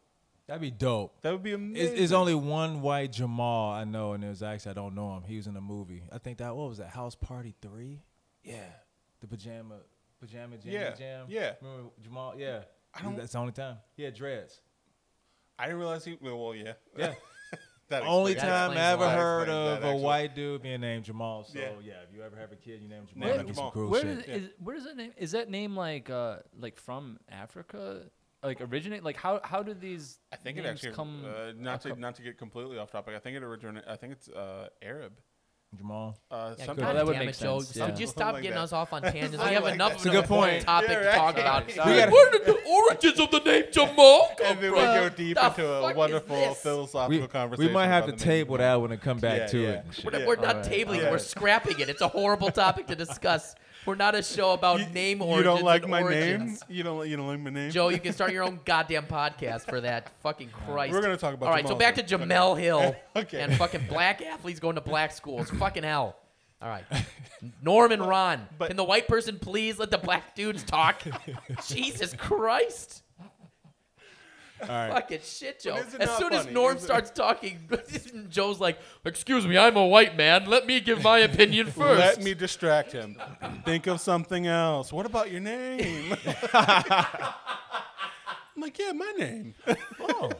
That'd be dope. That would be amazing. It's, it's only one white Jamal I know, and there's actually I don't know him. He was in a movie. I think that what was that House Party Three? Yeah, the pajama pajama jam Yeah, jam. yeah. remember Jamal? Yeah, I don't- That's the only time. He had dreads. I didn't realize he. Well, well, yeah. Yeah, (laughs) that only time I ever heard of a white dude being named Jamal. So Yeah. yeah, if you ever have a kid, you name Jamal. Where- that'd be some Jamal. cool Where shit. is, is where does that name? Is that name like uh like from Africa? Like originate? Like how how do these I think it actually. come? uh, not to come- not to get completely off topic. I think it originated. I think it's uh, Arab. Jamal. Uh, Yeah, something God that would make it, Joe. sense, Some- yeah. Just Something stop like getting that. us off on (laughs) tangents. we have like enough that. of a good point. topic Yeah, to talk about. Sorry. We gotta- Where did the (laughs) origins of the name Jamal come and then we from? go deep The into a wonderful philosophical We, conversation. we might have to about the name table that one and come back Yeah, to yeah. it. And. We're, we're not Alright. tabling it. Yeah. We're scrapping it. It's a horrible topic to discuss. We're not a show about You- name origins. You don't like my origins. name? You don't. You don't like my name? Joe, you can start your own goddamn podcast for that. Fucking Christ. We're gonna talk about. All right, so back to. Jemele Hill (laughs) Okay. and fucking black athletes going to black schools. Fucking hell. All right. (laughs) Norm and Ron. but- can the white person please let the black dudes talk? (laughs) Jesus Christ. All right. Fucking shit, Joe. As not soon as? Norm Is it- starts talking, (laughs) Joe's like, Excuse me, I'm a white man. Let me give my opinion (laughs) first. Let me distract him. Think of something else. What about your name? (laughs) I'm like, yeah, my name. Oh,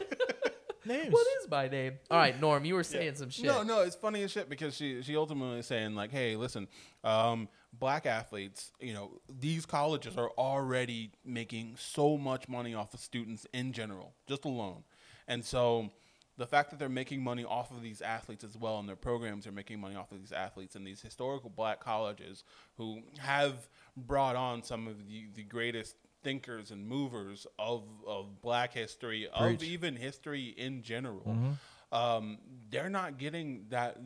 names. What is my name? All right, Norm, you were saying some shit. No, no, it's funny as shit because she she ultimately is saying like, hey, listen, um, black athletes, you know, these colleges are already making so much money off of students in general, just alone, and so. The fact that they're making money off of these athletes as well, and their programs are making money off of these athletes, and these historical black colleges who have brought on some of the, the greatest thinkers and movers of, of black history, of even history in general um, they're not getting that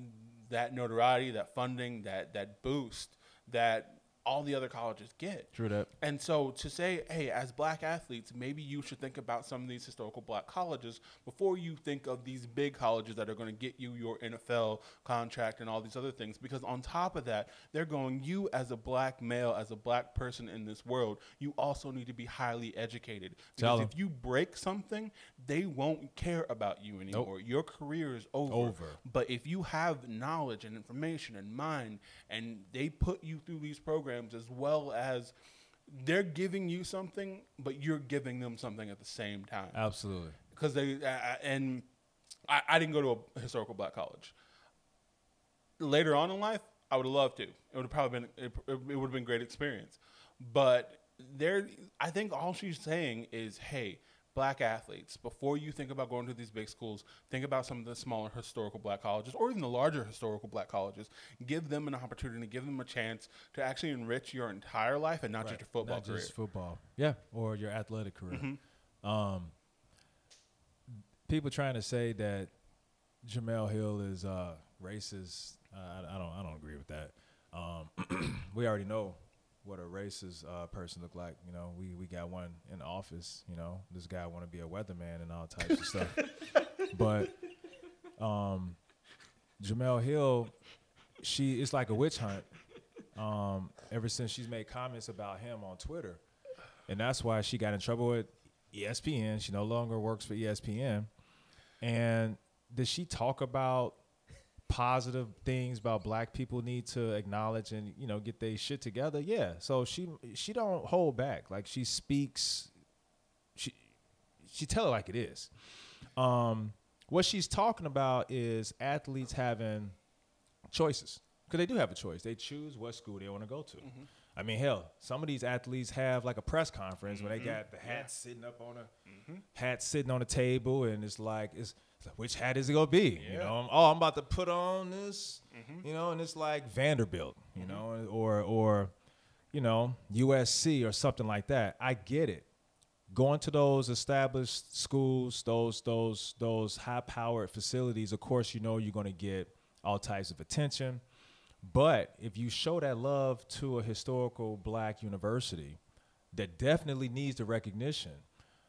that notoriety, that funding, that that boost that all the other colleges get. True that. And so to say, hey, as black athletes, maybe you should think about some of these historical black colleges before you think of these big colleges that are going to get you your NFL contract and all these other things. Because on top of that, they're going, you as a black male, as a black person in this world, you also need to be highly educated. Tell Because 'em. if you break something, they won't care about you anymore. Your career is over. Over. But if you have knowledge and information and mind, and they put you through these programs as well as they're giving you something, but you're giving them something at the same time. Absolutely. Because they uh, and I, I didn't go to a historical black college. Later on in life, I would have loved to. It would have probably been it, it would have been a great experience. But there, I think all she's saying is, hey, black athletes, before you think about going to these big schools, think about some of the smaller historical black colleges or even the larger historical black colleges. Give them an opportunity, give them a chance to actually enrich your entire life and not just your football Not career. just football. Yeah, or your athletic career. Mm-hmm. Um, people trying to say that Jemele Hill is uh, racist. Uh, I, I don't. I don't agree with that. Um, (clears throat) we already know what a racist uh, person look like. You know, we we got one in the office. You know, this guy want to be a weatherman and all types of stuff. (laughs) But um, Jemele Hill, she it's like a witch hunt. Um, ever since she's made comments about him on Twitter, and that's why she got in trouble with ESPN. She no longer works for ESPN. And did she talk about positive things about black people need to acknowledge and you know get their shit together? Yeah. So she she don't hold back. Like she speaks. She she tell it like it is. Um, what she's talking about is athletes having choices because they do have a choice. They choose what school they want to go to. Mm-hmm. I mean, hell, some of these athletes have like a press conference where they mm-hmm. got the hat sitting up on a mm-hmm. hat sitting on a table, and it's like it's, which hat is it gonna be? You know, I'm, oh, I'm about to put on this, mm-hmm. you know, and it's like Vanderbilt, you mm-hmm. know, or or you know USC or something like that. I get it going to those established schools, those those those high powered facilities, of course you know you're going to get all types of attention. But if you show that love to a historical black university that definitely needs the recognition,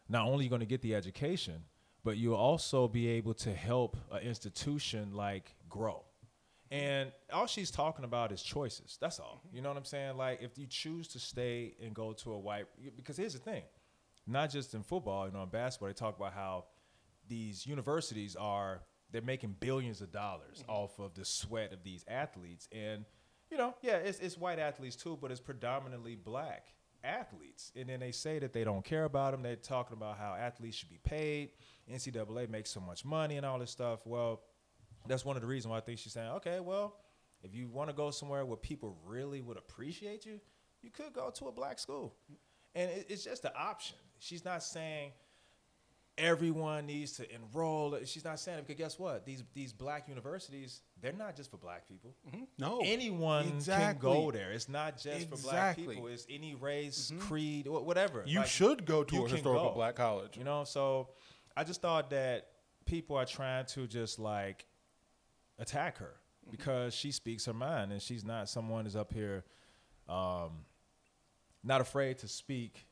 not only are you going to get the education, but you'll also be able to help an institution like grow. And all she's talking about is choices. That's all. You know what I'm saying? Like if you choose to stay and go to a white, because here's the thing, not just in football, you know, in basketball, they talk about how these universities are they're making billions of dollars mm-hmm. off of the sweat of these athletes. And you know, yeah, it's it's white athletes too, but it's predominantly black athletes. And then they say that they don't care about them. They're talking about how athletes should be paid. NCAA makes so much money and all this stuff. Well, that's one of the reasons why I think she's saying, okay, well, if you want to go somewhere where people really would appreciate you, you could go to a black school. And it, it's just an option. She's not saying everyone needs to enroll. She's not saying it because guess what? These these black universities, they're not just for black people. Mm-hmm. No, Anyone can go there. It's not just for black people. It's any race, mm-hmm. creed, whatever. You Like, should go to a historical go. black college. You know, so I just thought that people are trying to just like attack her because she speaks her mind and she's not someone who's up here um, not afraid to speak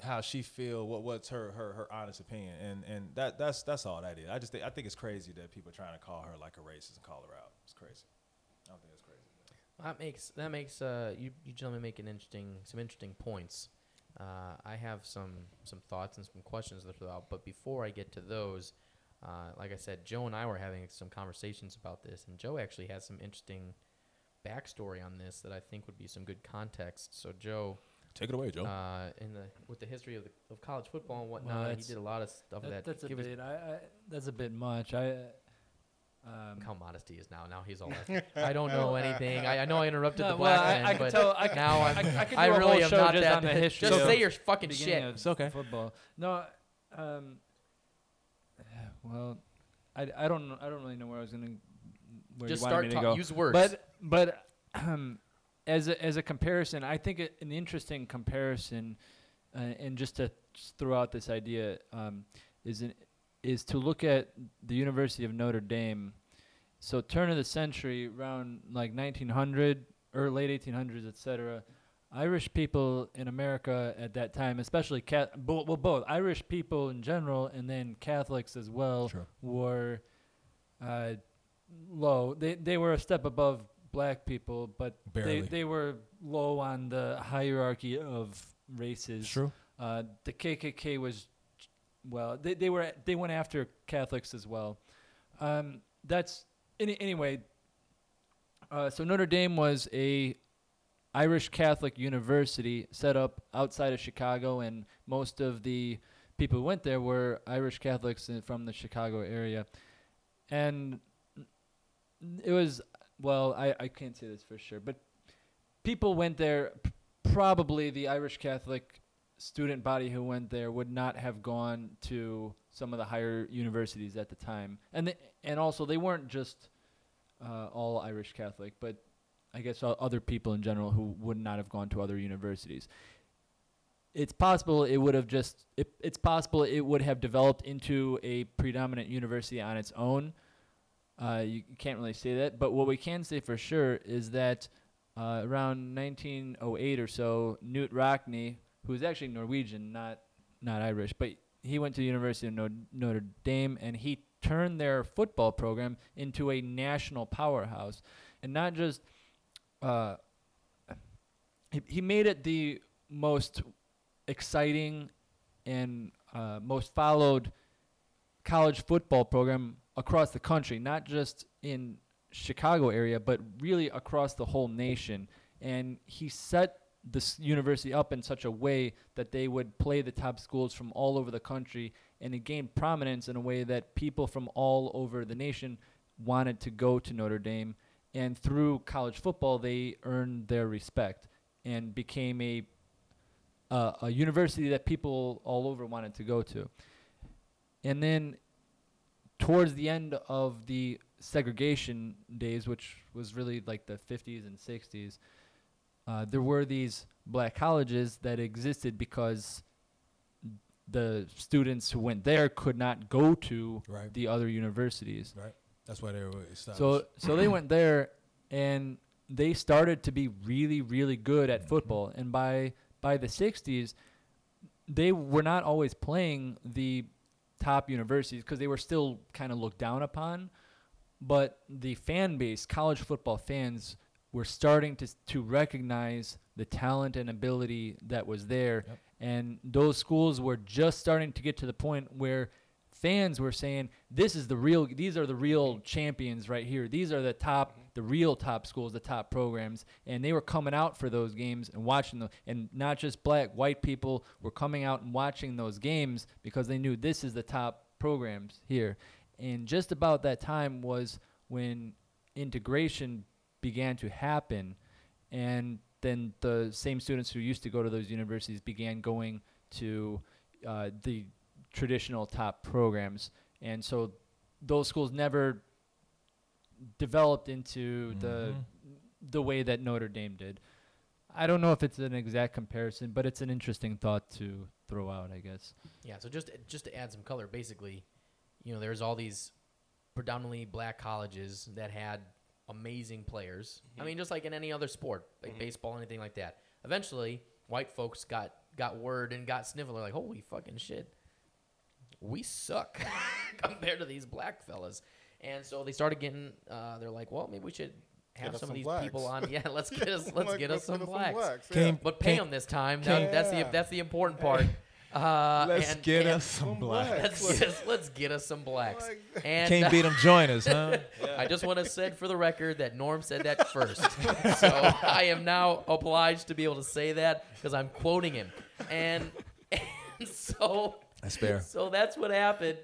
how she feel what what's her her her honest opinion and and that that's that's all that is. I just think I think it's crazy that people are trying to call her like a racist and call her out. It's crazy. I don't think it's crazy. That makes that makes uh you you gentlemen make an interesting some interesting points. Uh, I have some some thoughts and some questions to throw out, but before I get to those, uh, like I said, Joe and I were having some conversations about this, and Joe actually has some interesting backstory on this that I think would be some good context. So Joe, Take it away, Joe. uh, in the with the history of the, of college football and Well, whatnot, he did a lot of stuff That- that. that's a bit. I, I that's a bit much. I. Um, how modesty is now. Now he's all (laughs) like, I don't know anything. I, I know I interrupted No, the well, black I- man, I could but tell- I now I'm, I, I could do really whole am not that. the history. just of say your fucking beginning shit. It's okay. Football. No, um, well, I, I don't I don't really know where I was gonna where Just you start me to talk, go. use words. But but um, as a, as a comparison, I think it, an interesting comparison, uh, and just to throw out this idea um, is an, is to look at the University of Notre Dame. So turn of the century, around like 1900 or late 1800s, etc. Irish people in America at that time, especially cat, bo- well, both Irish people in general, and then Catholics as well, Sure. were uh, low. They they were a step above black people, but Barely. they they were low on the hierarchy of races. True. Uh, the KKK was, well, they, they were they went after Catholics as well. Um, that's any, anyway. Uh, so Notre Dame was a Irish Catholic university set up outside of Chicago, and most of the people who went there were Irish Catholics from the Chicago area, and it was well, I, I can't say this for sure, but people went there. Probably the Irish Catholic student body who went there would not have gone to some of the higher universities at the time, and th- and also they weren't just uh, all Irish Catholic, but I guess o- other people in general who would not have gone to other universities. It's possible it would have just. It, it's possible it would have developed into a predominant university on its own. Uh, you you can't really say that, but what we can say for sure is that uh, around 1908 or so, Knute Rockne, who is actually Norwegian, not not Irish, but he went to the University of Notre Dame and he turned their football program into a national powerhouse, and not just. Uh, he, he made it the most exciting and uh, most followed college football program across the country, not just in Chicago area, but really across the whole nation. And he set this university up in such a way that they would play the top schools from all over the country, and it gained prominence in a way that people from all over the nation wanted to go to Notre Dame. And through college football, they earned their respect and became a uh, a university that people all over wanted to go to. And then towards the end of the segregation days, which was really like the 50s and 60s, uh, there were these black colleges that existed because the students who went there could not go to Right. the other universities. Right. That's why they were established. So so they went there, and they started to be really, really good at mm-hmm. football. And by by the '60s, they were not always playing the top universities because they were still kind of looked down upon. But the fan base, college football fans, were starting to to recognize the talent and ability that was there, Yep. And those schools were just starting to get to the point where fans were saying, "This is the real. These are the real champions right here. These are the top, the real top schools, the top programs." And they were coming out for those games and watching them. And not just black, white people were coming out and watching those games because they knew this is the top programs here. And just about that time was when integration began to happen, and then the same students who used to go to those universities began going to uh, the traditional top programs, and so those schools never developed into the Mhm. the way that Notre Dame did. I don't know if it's an exact comparison, but it's an interesting thought to throw out, I guess. Yeah, so just just to add some color, basically, you know, there's all these predominantly black colleges that had amazing players. I mean, just like in any other sport, like baseball, anything like that. Eventually, white folks got got word and got sniffle. They're like, "Holy fucking shit, we suck (laughs) compared to these black fellas." And so they started getting. Uh, they're like, "Well, maybe we should have us some of these blacks." people on. (laughs) Yeah, let's get us let's Like, get us some blacks." yeah. Came- But pay Can- them this time. can- That- that's the that's the important part. Uh, Let's and- get and- us some Some blacks. Let's get us, let's get us some blacks. And Can't beat them join us, huh? (laughs) I just want to say for the record that Norm said that first. (laughs) so I am now obliged to be able to say that because I'm quoting him. And, and so That's fair. so that's what happened.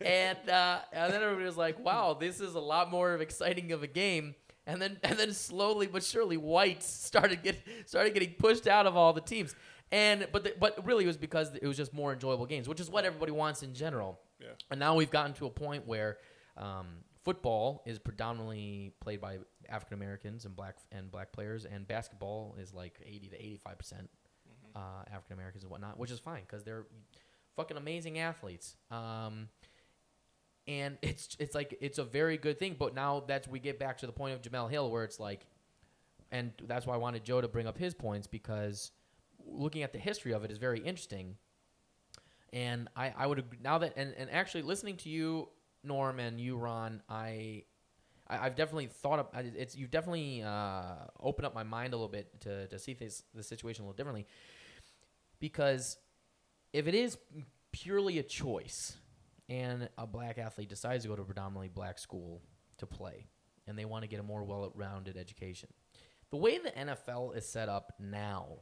And uh, and then everybody was like, "Wow, this is a lot more of exciting of a game." And then and then slowly but surely, whites started get started getting pushed out of all the teams. And but the, but really it was because it was just more enjoyable games, which is what everybody wants in general. Yeah. And now we've gotten to a point where um, football is predominantly played by African Americans and black and black players, and basketball is like eighty to eighty five percent uh, African Americans and whatnot, which is fine because they're fucking amazing athletes. Um, and (laughs) it's it's like it's a very good thing. But now that's we get back to the point of Jemele Hill where it's like, and that's why I wanted Joe to bring up his points because looking at the history of it is very interesting. And I, I would now that and, and actually listening to you Norm and you Ron I. I- I've definitely thought of it's you've definitely uh, opened up my mind a little bit to, to see this the situation a little differently because if it is purely a choice and a black athlete decides to go to a predominantly black school to play and they want to get a more well-rounded education the way the NFL is set up now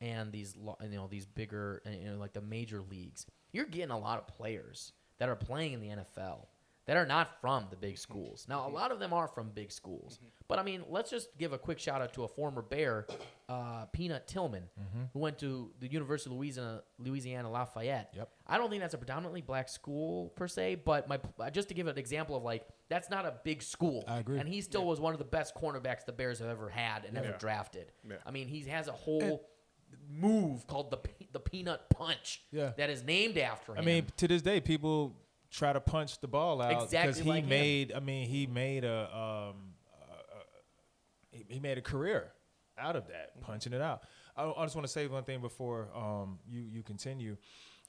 and these lo- you know these bigger uh, you know like the major leagues you're getting a lot of players that are playing in the NFL that are not from the big schools. Now, a lot of them are from big schools. But I mean, let's just give a quick shout out to a former Bear, uh, Peanut Tillman, who went to the University of Louisiana, Louisiana Lafayette. Yep. I don't think that's a predominantly black school per se, but my uh, just to give an example of like that's not a big school. I agree. And he still was one of the best cornerbacks the Bears have ever had and ever drafted. Yeah. I mean, he has a whole move called the pe- the peanut punch Yeah. that is named after him. I mean, to this day, people try to punch the ball out Exactly because he like him. made. I mean, he made a. Um, he, he made a career out of that, punching it out. I, I just want to say one thing before um, you you continue.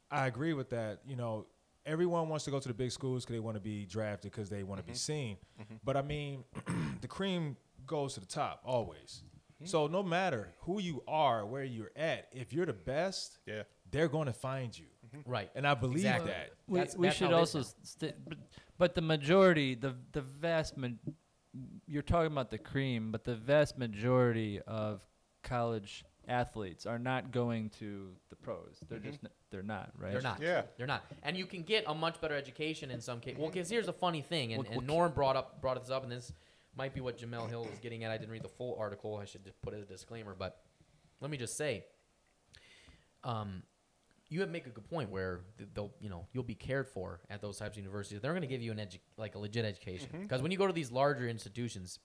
I agree with that. You know, everyone wants to go to the big schools because they want to be drafted because they want to be seen. But I mean, (clears throat) the cream goes to the top always. Mm-hmm. So no matter who you are, where you're at, if you're the best, Yeah. they're going to find you. Mm-hmm. right. And I believe Exactly. that. We, That's- we that's should how it is also, st- but, but the majority, the the vast, ma- you're talking about the cream, but the vast majority of college athletes are not going to the pros. They're mm-hmm. just n- they're not right. They're not. Yeah. They're not. And you can get a much better education in some cases. Well, because here's a funny thing, and, Well, and well, Norm brought up brought this up, and this might be what Jemele Hill was getting at. I didn't read the full article. I should just put it a disclaimer, but let me just say, um, you have make a good point where they'll you know you'll be cared for at those types of universities. They're going to give you an edu- like a legit education because when you go to these larger institutions.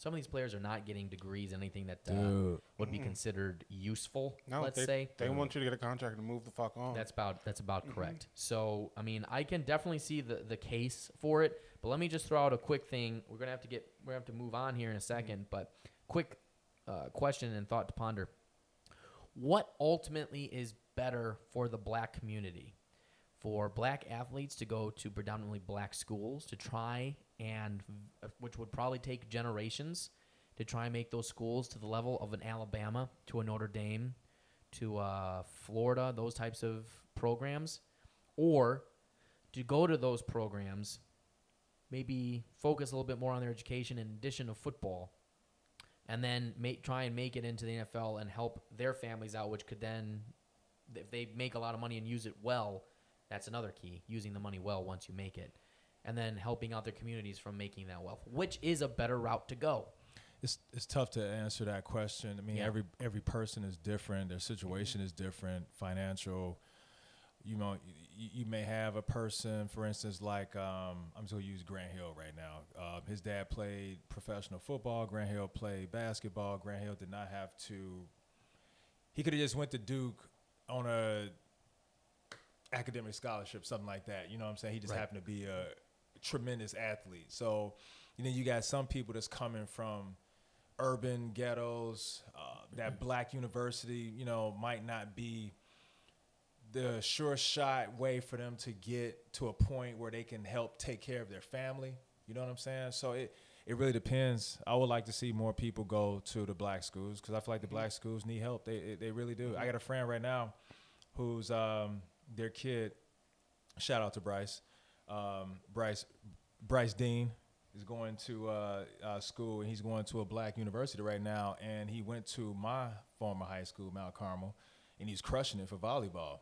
Some of these players are not getting degrees, in anything that uh, Dude. would be considered useful. No, let's they, say they want you to get a contract and move the fuck on. that's about that's about Mm-hmm. correct. So I mean, I can definitely see the the case for it. But let me just throw out a quick thing. We're gonna have to get we're gonna have to move on here in a 2nd Mm-hmm. But quick uh, question and thought to ponder. What ultimately is better for the black community? For black athletes to go to predominantly black schools to try and, uh, which would probably take generations to try and make those schools to the level of an Alabama, to a Notre Dame, to uh, Florida, those types of programs, or to go to those programs, maybe focus a little bit more on their education in addition to football, and then make, try and make it into the NFL and help their families out, which could then, if they make a lot of money and use it well, that's another key, using the money well once you make it. And then helping out their communities from making that wealth, which is a better route to go. It's it's tough to answer that question. I mean, Yeah. every every person is different. Their situation mm-hmm. is different. Financial, you know, you, you may have a person, for instance, like um, I'm just gonna use Grant Hill right now. Uh, his dad played professional football. Grant Hill played basketball. Grant Hill did not have to. He could have just went to Duke on a academic scholarship, something like that. You know what I'm saying? He just Right. happened to be a tremendous athlete. So, you know, you got some people that's coming from urban ghettos. Uh, that black university, you know, might not be the sure shot way for them to get to a point where they can help take care of their family. You know what I'm saying? So it it really depends. I would like to see more people go to the black schools because I feel like the black schools need help. They they really do. I got a friend right now who's um, their kid. Shout out to Bryce. Um, Bryce Bryce Dean is going to uh, uh, school and he's going to a black university right now. And he went to my former high school, Mount Carmel, and he's crushing it for volleyball.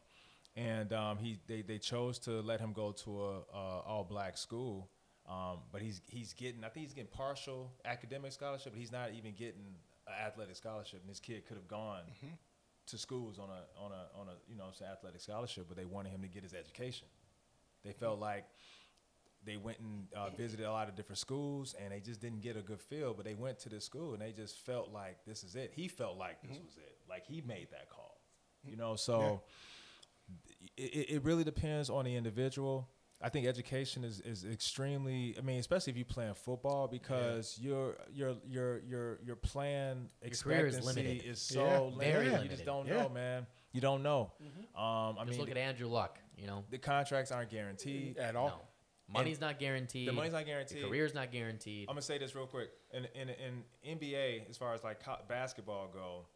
And um, he they, they chose to let him go to a, a all black school. Um, but he's he's getting I think he's getting partial academic scholarship, but he's not even getting an athletic scholarship. And this kid could have gone to schools on a on a on a you know what athletic scholarship, but they wanted him to get his education. They felt like they went and uh, visited a lot of different schools and they just didn't get a good feel. But they went to the school and they just felt like this is it. He felt like this was it. Like he made that call. You know, so it, it it really depends on the individual. I think education is, is extremely. I mean, especially if you're playing football, because your your your your your plan Your career is is so Yeah. limited. Very You limited. just don't Yeah. know, man. You don't know. Um, I Just mean, look at Andrew Luck. You know, the contracts aren't guaranteed. at all. no, money's not guaranteed. The money's not Your guaranteed. career's not guaranteed. I'm gonna say this real quick. In in in NBA, as far as like co- basketball go,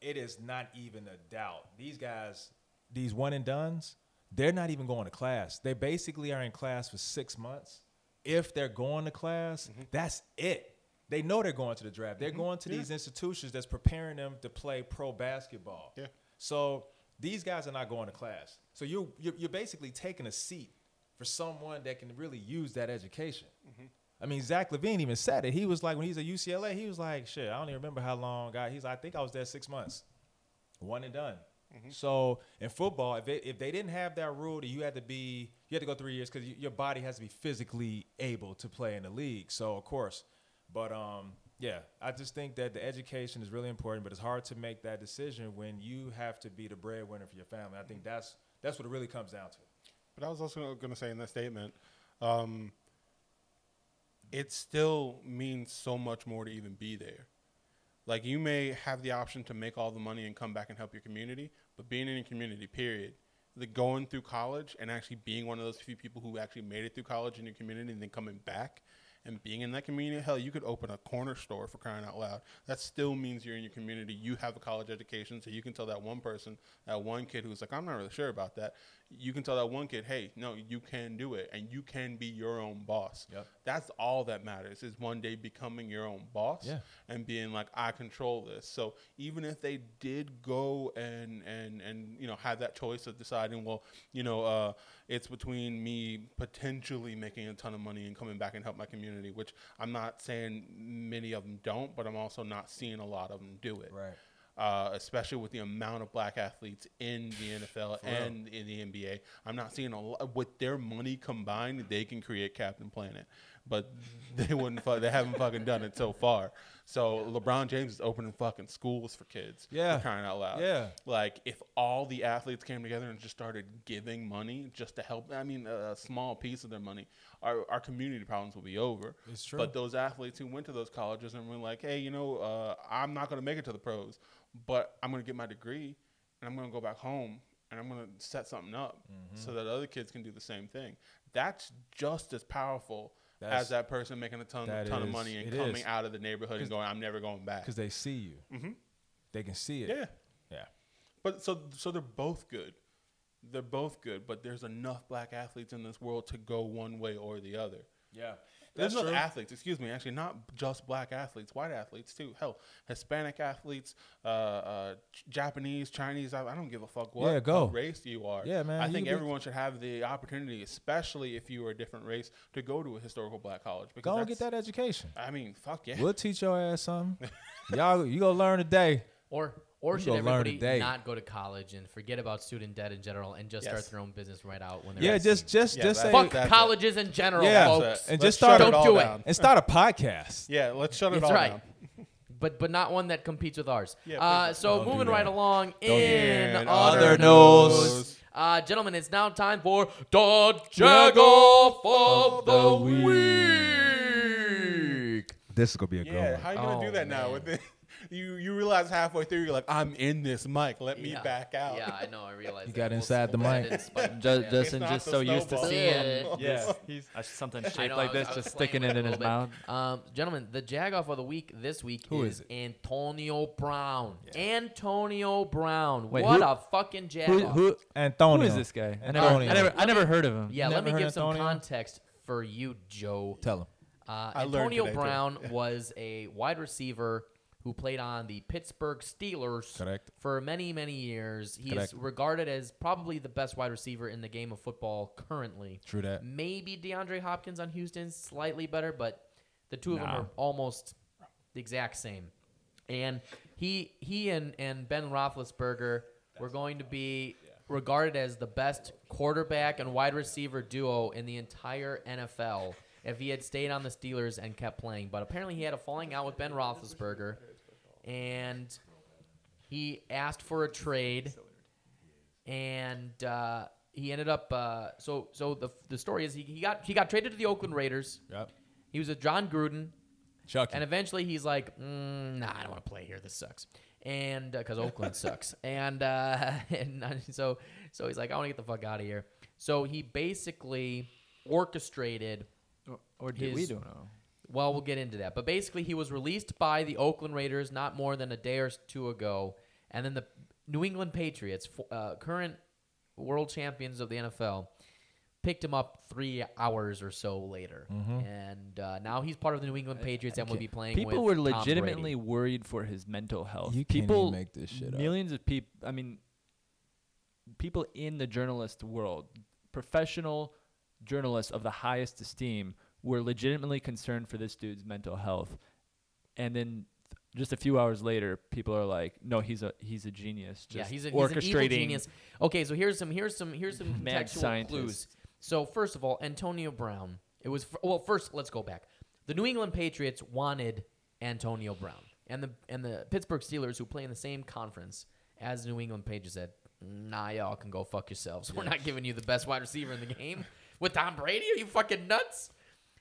it is not even a doubt. These guys, these one and duns, they're not even going to class. They basically are in class for six months. If they're going to class, mm-hmm. that's it. They know they're going to the draft. They're mm-hmm. going to these institutions that's preparing them to play pro basketball. Yeah. So these guys are not going to class. So you you're, you're basically taking a seat for someone that can really use that education. Mm-hmm. I mean, Zach LaVine even said it. He was like, when he's at UCLA, he was like, shit, I don't even remember how long. I, he's like, I think I was there six months, one and done. So in football, if they, if they didn't have that rule that you had to be, you had to go three years because your body has to be physically able to play in the league. So of course, but um, yeah, I just think that the education is really important, but it's hard to make that decision when you have to be the breadwinner for your family. I think that's that's what it really comes down to. But I was also going to say in that statement, um, it still means so much more to even be there. Like you may have the option to make all the money and come back and help your community, but being in your community, period, the going through college and actually being one of those few people who actually made it through college in your community and then coming back and being in that community, hell, you could open a corner store for crying out loud. That still means you're in your community. You have a college education, so you can tell that one person, that one kid who's like, I'm not really sure about that. You can tell that one kid, hey, no, you can do it, and you can be your own boss. Yep. That's all that matters is one day becoming your own boss Yeah. and being like, I control this. So even if they did go and and and you know have that choice of deciding, well, you know, uh, it's between me potentially making a ton of money and coming back and help my community, which I'm not saying many of them don't, but I'm also not seeing a lot of them do it. Right. Uh, especially with the amount of black athletes in the NFL For real. and in the NBA. I'm not seeing a lot with their money combined, they can create Captain Planet. but (laughs) they wouldn't. Fu- they haven't fucking done it so far. So LeBron James is opening fucking schools for kids. Yeah. for crying out loud. Yeah. Like if all the athletes came together and just started giving money just to help, I mean, a, a small piece of their money, our, our community problems will be over. It's true. But those athletes who went to those colleges and were like, hey, you know, uh, I'm not going to make it to the pros, but I'm going to get my degree and I'm going to go back home and I'm going to set something up Mm-hmm. so that other kids can do the same thing. That's just as powerful That's- as that person making a ton, that ton of money and coming is. out of the neighborhood and going, I'm never going back. Because they see you. Mhm. They can see it. Yeah. Yeah. But so so they're both good. They're both good, but there's enough black athletes in this world to go one way or the other. Yeah. There's That's enough true. athletes, excuse me, actually not just black athletes, white athletes too. Hell, Hispanic athletes, uh, uh, Japanese, Chinese. I, I don't give a fuck what, Yeah, go. what race you are. Yeah, man, I think everyone should have the opportunity, especially if you are a different race, to go to a historical black college. Because Go and get that education. I mean, fuck yeah. We'll teach your ass something. (laughs) Y'all, you gonna learn today. Or or You should everybody today. not go to college and forget about student debt in general and just Yes. start their own business right out when they're Yeah, 18? just just Yeah, just say fuck that's it. colleges in general, Yeah. folks. That's it. And Let's just start a- it Don't do it. and start a podcast. (laughs) Yeah, let's shut it That's all right. down. (laughs) But but not one that competes with ours. Yeah, uh, so don't moving right along do in other Other news. news. Uh, gentlemen, it's now time for the Jagoff of the Week. This is gonna be a Yeah, how are you gonna Oh, do that now? man. With it, you you realize halfway through you're like, I'm in this mic. Let me Yeah. back out. Yeah, I know. I realized You that. got We'll- inside the we'll mic. put that in spite- Ju- (laughs) yeah. Justin not just the so used to snowball. seeing Yeah. yeah, he's uh, something I (laughs) shaped know, like was- this, I was just playing sticking with it in a his little bit. mouth. Um, gentlemen, the Jagoff of the week this week Who is, is it? Antonio Brown. Antonio Brown. Wait, what who- a fucking Jagoff. Who, who, Antonio. who is this guy? I never, Antonio. I never, I never heard of him. yeah, Never let me heard give some Antonio? context for you, Joe. Tell him. Uh, I learned Antonio today, too. Brown (laughs) was a wide receiver who played on the Pittsburgh Steelers Correct. for many, many years. He Correct. is regarded as probably the best wide receiver in the game of football currently. True that. Maybe DeAndre Hopkins on Houston, slightly better, but the two of them are almost the exact same. And he he and, and Ben Roethlisberger were going to be regarded as the best quarterback and wide receiver duo in the entire NFL if he had stayed on the Steelers and kept playing. But apparently he had a falling out with Ben Roethlisberger, and he asked for a trade and uh, he ended up. Uh, so so the the story is he, he got he got traded to the Oakland Raiders. Yep. He was with Jon Gruden, Chucky. and eventually he's like, mm, Nah, I don't want to play here. This sucks. And because Oakland (laughs) sucks, and uh, (laughs) and uh, so so he's like, I want to get the fuck out of here. So he basically orchestrated Or, or did we don't know? Well, we'll get into that. But basically, he was released by the Oakland Raiders not more than a day or two ago, and then the New England Patriots, uh, current world champions of the NFL, picked him up three hours or so later, and uh, now he's part of the New England Patriots and will be playing. People with were Tom legitimately Brady. worried for his mental health. You can't people even make this shit up. millions of people. I mean, people in the journalist world, professional journalists of the highest esteem, were legitimately concerned for this dude's mental health. And then th- just a few hours later, people are like, "No, he's a he's a genius." Yeah, he's, a, he's an evil genius. Okay, so here's some here's some here's some Mad contextual scientist. clues. So first of all, Antonio Brown. It was f- well. First, let's go back. The New England Patriots wanted Antonio Brown, and the and the Pittsburgh Steelers, who play in the same conference as New England Patriots, said, "Nah, y'all can go fuck yourselves. (laughs) We're not giving you the best wide receiver in the game with Tom Brady. Are you fucking nuts?"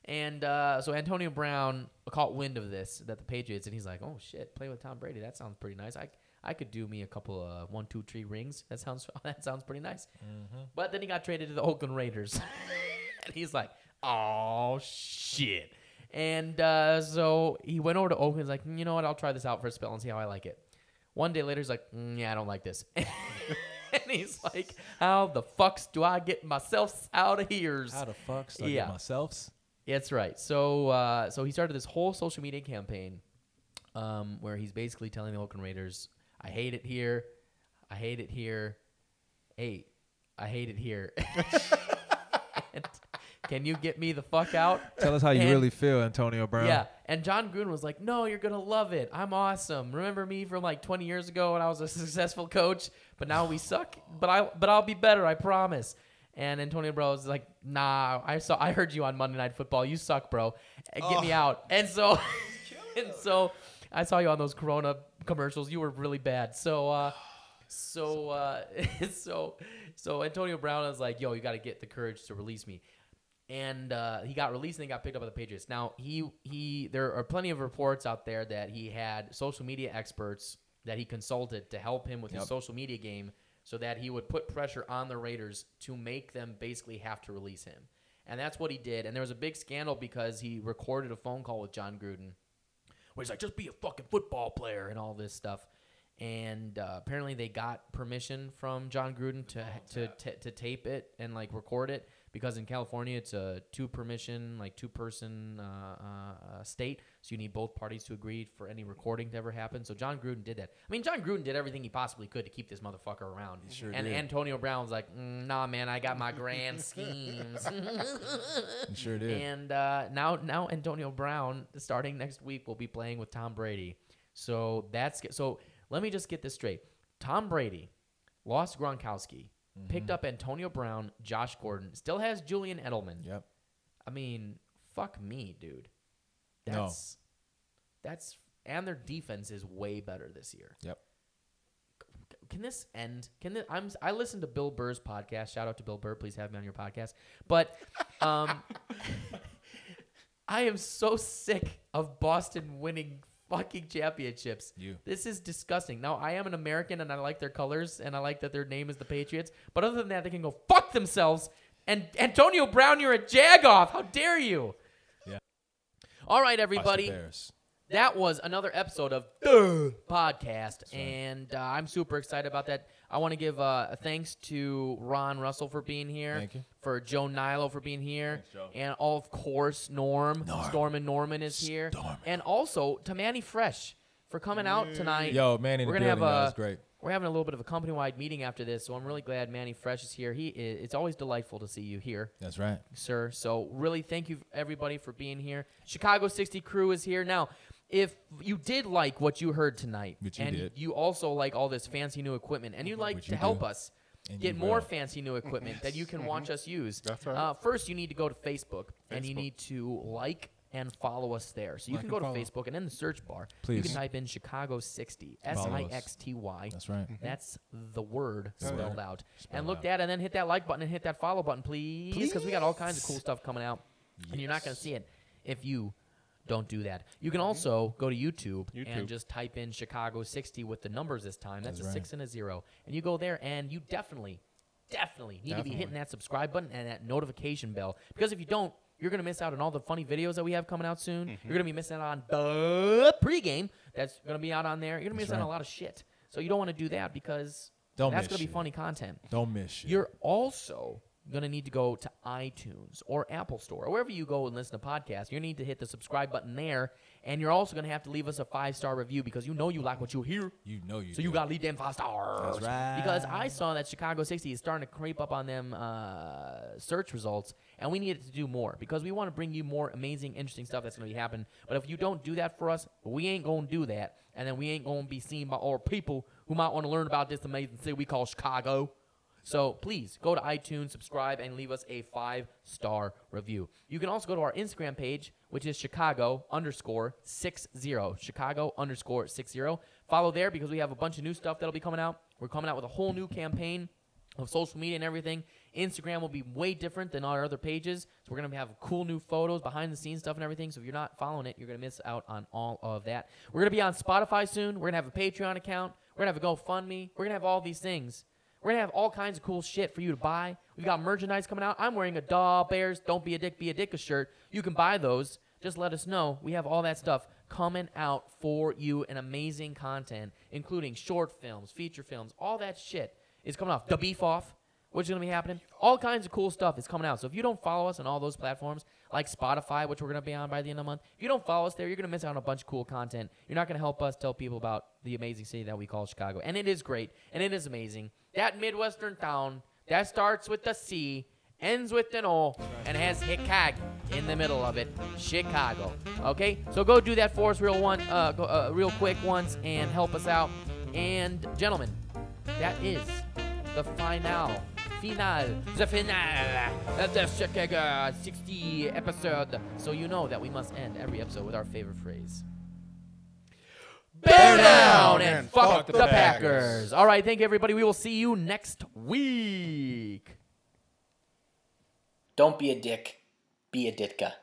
And uh, so Antonio Brown caught wind of this that the Patriots, and he's like, "Oh shit, play with Tom Brady. That sounds pretty nice. I I could do me a couple of one, two, three rings. That sounds (laughs) that sounds pretty nice." But then he got traded to the Oakland Raiders, (laughs) and he's like, "Oh shit." And uh, so he went over to Oakland. He's like, "Mm, you know what? I'll try this out for a spell and see how I like it. One day later, he's like, "Mm, yeah, I don't like this. (laughs) and he's like, how the fucks do I get myself out of here? How the fuck? do I Yeah. get myself. That's right. So uh, so he started this whole social media campaign um, where he's basically telling the Oakland Raiders, I hate it here. I hate it here. Hey, I hate it here. (laughs) Can you get me the fuck out? Tell us how you And- really feel, Antonio Brown. Yeah. And Jon Gruden was like, No, you're gonna love it. I'm awesome. Remember me from like 20 years ago when I was a (laughs) successful coach, but now we suck. But I but I'll be better, I promise. And Antonio Brown was like, "Nah, I saw, I heard you on Monday Night Football. You suck, bro. And Get me out." And so, (laughs) and so, I saw you on those Corona commercials. You were really bad. So, uh, so, uh, (laughs) so, so Antonio Brown was like, "Yo, you got to get the courage to release me." And uh, he got released and he got picked up by the Patriots. Now he he there are plenty of reports out there that he had social media experts that he consulted to help him with his social media game so that he would put pressure on the Raiders to make them basically have to release him. And that's what he did. And there was a big scandal because he recorded a phone call with Jon Gruden where he's like, just be a fucking football player and all this stuff. And uh, apparently they got permission from Jon Gruden to to, to to tape it and like record it because in California it's a two permission like two person uh, uh, uh, state, so you need both parties to agree for any recording to ever happen. So Jon Gruden did that. I mean, Jon Gruden did everything he possibly could to keep this motherfucker around. He sure and did. Antonio Brown's like, mm, nah, man, I got my grand (laughs) schemes. He sure did. And uh, now, now Antonio Brown, starting next week, will be playing with Tom Brady. So that's so. Let me just get this straight. Tom Brady lost Gronkowski, picked up Antonio Brown, Josh Gordon, still has Julian Edelman. Yep. I mean, fuck me, dude. No. That's that's and their defense is way better this year. Yep. Can this end? Can this, I'm I listened to Bill Burr's podcast. Shout out to Bill Burr. Please have me on your podcast. But um (laughs) I am so sick of Boston winning fucking championships. You. This is disgusting. Now I am an American and I like their colors and I like that their name is the Patriots. But other than that, they can go fuck themselves. And Antonio Brown, you're a jagoff. How dare you? Yeah. All right, everybody. That was another episode of the podcast, and uh, I'm super excited about that. I want to give uh, a thanks to Ron Russell for being here, Thank you. for Joe Nilo for being here, Thanks, Joe. and all of course Norm, Norm. Storm and Norman is here, Stormin'. and also to Manny Fresh for coming out tonight. Yo, man, in We're the gonna have building, y'all. a- That's great. We're having a little bit of a company-wide meeting after this, so I'm really glad Manny Fresh is here. He is, it's always delightful to see you here That's right. sir. So really, thank you everybody for being here. Chicago 60 crew is here now. If you did like what you heard tonight, Which you and did. you also like all this fancy new equipment, and you'd like Which to you help do. us And get you more will. fancy new equipment that you can mm-hmm. watch us mm-hmm. use, That's right. uh, first you need to go to Facebook, and you Facebook. need to like and follow us there. So you Like can and go to follow. Facebook, and in the search bar, you Please. can type in Chicago 60, S Follow I us. X T Y. That's right. Mm-hmm. That's the word spelled out. And look out. that, and then hit that like button and hit that follow button, please, because we got all kinds of cool stuff coming out, and you're not going to see it if you don't do that. You can also go to YouTube, YouTube. and just type in Chicago 60 with the numbers this time. That's, That's a right. six and a zero, and you go there, and you definitely, definitely need to be hitting that subscribe button and that notification bell, because if you don't. You're gonna miss out on all the funny videos that we have coming out soon. Mm-hmm. You're gonna be missing out on the pregame that's gonna be out on there. You're gonna miss That's out on a right. lot of shit. So you don't want to do that because Don't that's miss gonna be shit. funny content. Don't miss shit. You're also going to need to go to iTunes or Apple Store or wherever you go and listen to podcasts. You need to hit the subscribe button there. And you're also going to have to leave us a five star review because you know you like what you hear. you know you. So you got to leave them five stars. That's right. Because I saw that Chicago 60 is starting to creep up on them uh, search results, and we needed to do more because we want to bring you more amazing, interesting stuff that's going to be happening. But if you don't do that for us, we ain't going to do that, and then we ain't going to be seen by our people who might want to learn about this amazing city we call Chicago. So please go to iTunes, subscribe, and leave us a five star review. You can also go to our Instagram page, which is Chicago underscore six zero. Chicago underscore six zero. Follow there because we have a bunch of new stuff that'll be coming out. We're coming out with a whole new campaign of social media and everything. Instagram will be way different than our other pages. So we're gonna have cool new photos, behind the scenes stuff and everything. So if you're not following it, you're gonna miss out on all of that. We're gonna be on Spotify soon. We're gonna have a Patreon account. We're gonna have a GoFundMe. We're gonna have all these things. We're gonna have all kinds of cool shit for you to buy. We've got merchandise coming out. I'm wearing a Daw Bears Don't Be a Dick, Be a Dick shirt. You can buy those. Just let us know. We have all that stuff coming out for you and amazing content, including short films, feature films, all that shit is coming off. The Beef Off, which is gonna be happening. All kinds of cool stuff is coming out. So if you don't follow us on all those platforms, like Spotify, which we're gonna be on by the end of the month, if you don't follow us there, you're gonna miss out on a bunch of cool content. You're not gonna help us tell people about the amazing city that we call Chicago. And it is great, and it is amazing. That Midwestern town that starts with a C, ends with an O, and has Chicago in the middle of it, Chicago. Okay, so go do that for us, real one, uh, go, uh, real quick once, and help us out. And gentlemen, that is the final finale, the finale of the Chicago 60 episode. So you know that we must end every episode with our favorite phrase. Bear down and fuck the Packers. All right, thank you, everybody. We will see you next week. Don't be a dick. Be a Ditka.